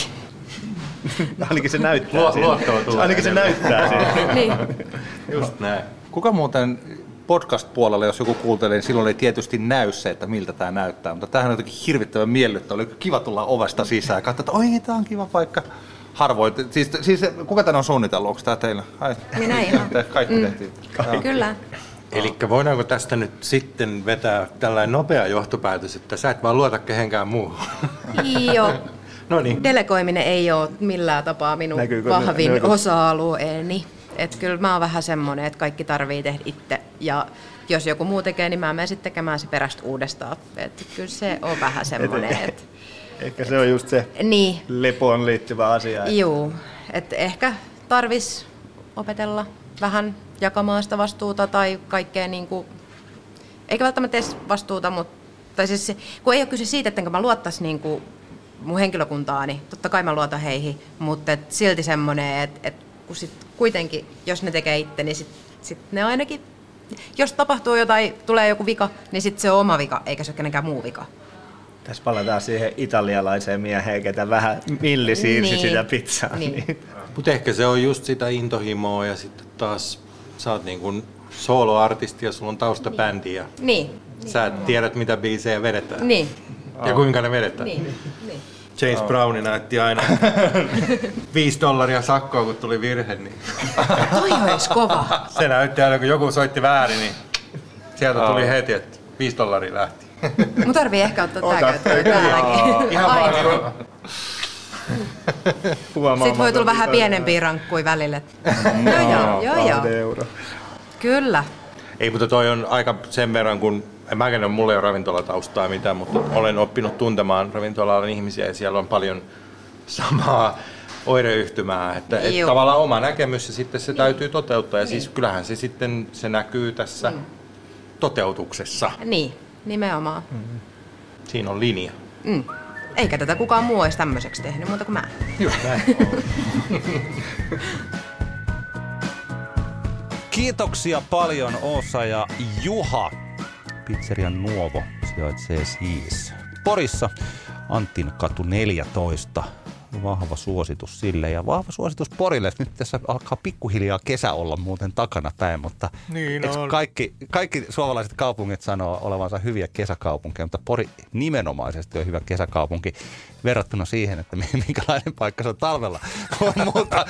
ainakin se näyttää
Luo- luottoa tulee
Ainakin se näyttää siltä.
niin.
Just näin.
Kuka muuten podcast-puolella, jos joku kuuntelee, niin silloin ei tietysti näy se, että miltä tämä näyttää. Mutta tämähän on jotenkin hirvittävän miellyttävä. Oli kiva tulla ovesta sisään ja katsoa, että oi, tämä on kiva paikka. Harvoin. Siis, siis kuka tänne on suunnitellut? Onko tämä teillä? Ai,
Minä ihan.
te Kaikki mm. tehtiin. Joo.
Kyllä.
Eli voidaanko tästä nyt sitten vetää tällainen nopea johtopäätös, että sä et vaan luota kehenkään muuhun?
Joo.
no niin.
Delegoiminen ei ole millään tapaa minun
Näkyykö-
vahvin
näkyykö-
osa-alueeni. Et kyllä mä oon vähän semmoinen, että kaikki tarvii tehdä itse. Ja jos joku muu tekee, niin mä menen sitten tekemään se perästä uudestaan. Et kyllä se on vähän semmoinen, että...
Ehkä se on just se
Niin,
lepoon liittyvä asia. että
juu. Et ehkä tarvis opetella vähän jakamaan sitä vastuuta tai kaikkea niin kuin, eikä välttämättä edes vastuuta, mutta tai siis kun ei ole kyse siitä, että mä luottaisi niin kuin mun henkilökuntaani, totta kai mä luotan heihin, mutta et silti semmoinen, että et, kun sit kuitenkin, jos ne tekee itse, niin sit, sit ne ainakin, jos tapahtuu jotain, tulee joku vika, niin sit se on oma vika, eikä se ole kenenkään muu vika.
Tässä palataan siihen italialaiseen mieheen, ketä vähän milli siirsi
Niin.
sitä pizzaa.
Niin.
Niin.
Mutta ehkä se on just sitä intohimoa ja sitten taas sä oot niin kuin soloartisti ja sulla on taustabändi ja
Niin,
sä tiedät mitä biisejä vedetään.
niin,
Ja kuinka ne vedetään.
niin, niin.
James Browni näytti aina 5 dollaria sakkoa, kun tuli virhe, niin
Toi olisi kova.
se näytti aina, kun joku soitti väärin, niin sieltä tuli heti, että 5 dollaria lähti.
Mun tarvii ehkä ottaa tää käyttöön täälläkin.
Ihan
Aina.
niin
Sitten voi tulla vähän pienempiä rankkuja välille. joo, joo, joo, joo.
euro.
Kyllä.
Ei, mutta toi on aika sen verran, kun en mäkään ole, mulla ei ole ravintolataustaa mitään, mutta olen oppinut tuntemaan ravintola ihmisiä ja siellä on paljon samaa oireyhtymää, että et
Joo.
tavallaan oma näkemys ja sitten se täytyy toteuttaa ja siis kyllähän se sitten se näkyy tässä toteutuksessa.
Niin, nimenomaan.
Siinä on linja.
Mm. Eikä tätä kukaan muu olisi tämmöiseksi tehnyt muuta kuin mä.
Kiitoksia paljon Osa ja Juha. Pizzeria Nuovo sijaitsee siis Porissa Antin katu 14. Vahva suositus sille ja vahva suositus Porille. Nyt tässä alkaa pikkuhiljaa kesä olla muuten takana päin, mutta
Niin on.
kaikki, kaikki suomalaiset kaupungit sanoo olevansa hyviä kesäkaupunkeja, mutta Pori nimenomaisesti on hyvä kesäkaupunki verrattuna siihen, että minkälainen paikka se on talvella. Mutta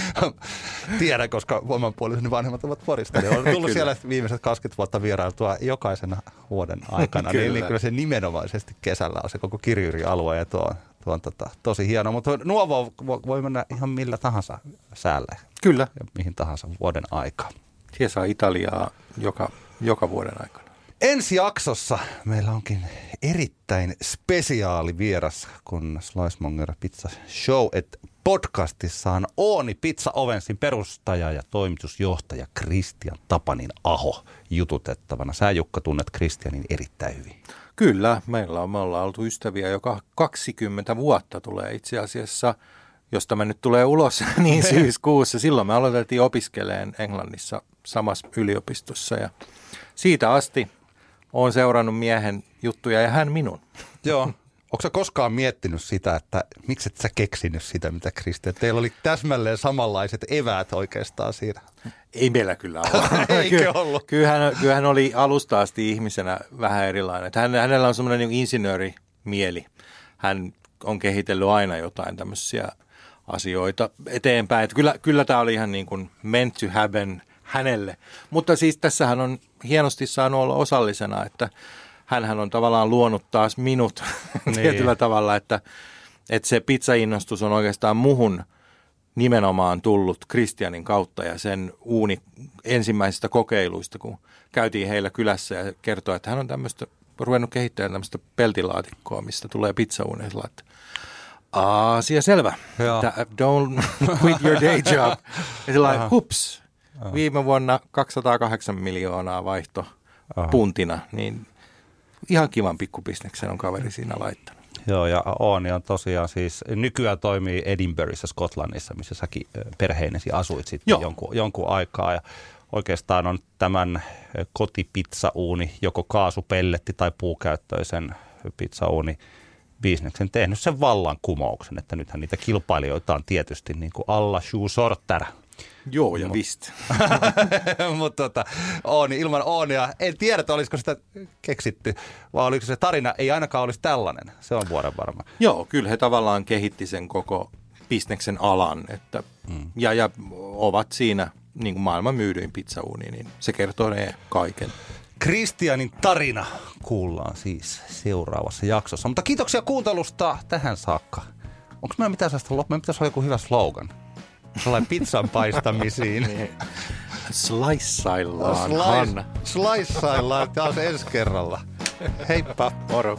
tiedän, koska oman puolisoni vanhemmat ovat Porista. Niin olen tullut siellä viimeiset 20 vuotta vierailtua jokaisena vuoden aikana. niin,
Kyllä.
niin kyllä se nimenomaisesti kesällä on se koko Kirjuri-alue ja tuo on, tuo on tota, tosi hieno. Mutta Nuovo vo- voi mennä ihan millä tahansa säälle
Kyllä.
ja mihin tahansa vuoden aikaan.
Siellä saa Italiaa joka, joka vuoden aikana.
Ensi jaksossa meillä onkin erittäin spesiaali vieras, kun Slicemonger Pizza Show et podcastissa on Ooni Pizza Ovensin perustaja ja toimitusjohtaja Kristian Tapanin Aho jututettavana. Sä Jukka tunnet Kristianin erittäin hyvin.
Kyllä, meillä on, me ollaan oltu ystäviä joka 20 vuotta tulee itse asiassa, jos tämä nyt tulee ulos, niin syyskuussa. Silloin me aloitettiin opiskeleen Englannissa samassa yliopistossa ja siitä asti olen seurannut miehen juttuja ja hän minun.
Joo. Onko sä koskaan miettinyt sitä, että miksi et sä keksinyt sitä, mitä Kristian? Teillä oli täsmälleen samanlaiset eväät oikeastaan siinä.
Ei meillä kyllä ole.
Eikö ollut?
Kyllähän, kyllähän oli alusta asti ihmisenä vähän erilainen. Hän, hänellä on semmoinen niin insinöörimieli. Hän on kehitellyt aina jotain tämmöisiä asioita eteenpäin. Että kyllä, kyllä tämä oli ihan niin kuin meant to happen hänelle. Mutta siis tässähän on hienosti saanut olla osallisena, että hänhän on tavallaan luonut taas minut niin. tietyllä tavalla, että, että se pizzainnostus on oikeastaan muhun nimenomaan tullut Kristianin kautta ja sen uuni ensimmäisistä kokeiluista, kun käytiin heillä kylässä ja kertoi, että hän on tämmöistä ruvennut kehittämään tämmöistä peltilaatikkoa, mistä tulee pizzauuneilla, että asia selvä. Don't quit your day job. Ja sillä hups, viime vuonna 208 miljoonaa vaihto Aha. puntina, niin ihan kivan pikkubisneksen on kaveri siinä laittanut.
Joo, ja Ooni on tosiaan siis, nykyään toimii Edinburghissa, Skotlannissa, missä säkin perheinesi asuit sitten jonkun, jonkun aikaa. Ja oikeastaan on tämän kotipizzauuni, joko kaasupelletti tai puukäyttöisen pizzauuni bisneksen tehnyt sen vallankumouksen, että nythän niitä kilpailijoita on tietysti niin kuin alla shoe sorter –
Joo, ja vist.
Mutta tota, Ooni, ilman Oonia, en tiedä, että olisiko sitä keksitty, vai oliko se tarina, ei ainakaan olisi tällainen. Se on vuoden varma.
Joo, kyllä he tavallaan kehitti sen koko bisneksen alan, että, mm. ja, ja ovat siinä niin kuin maailman myydyin pizzauuni, niin se kertoo ne kaiken.
Kristianin tarina kuullaan siis seuraavassa jaksossa. Mutta kiitoksia kuuntelusta tähän saakka. Onko meillä mitään sellaista, meidän pitäisi olla joku hyvä slogan? Sellainen pizzan paistamisiin. niin.
Sliceaillaan, Slice, Hanna.
Sliceaillaan taas ensi kerralla. Heippa.
Moro.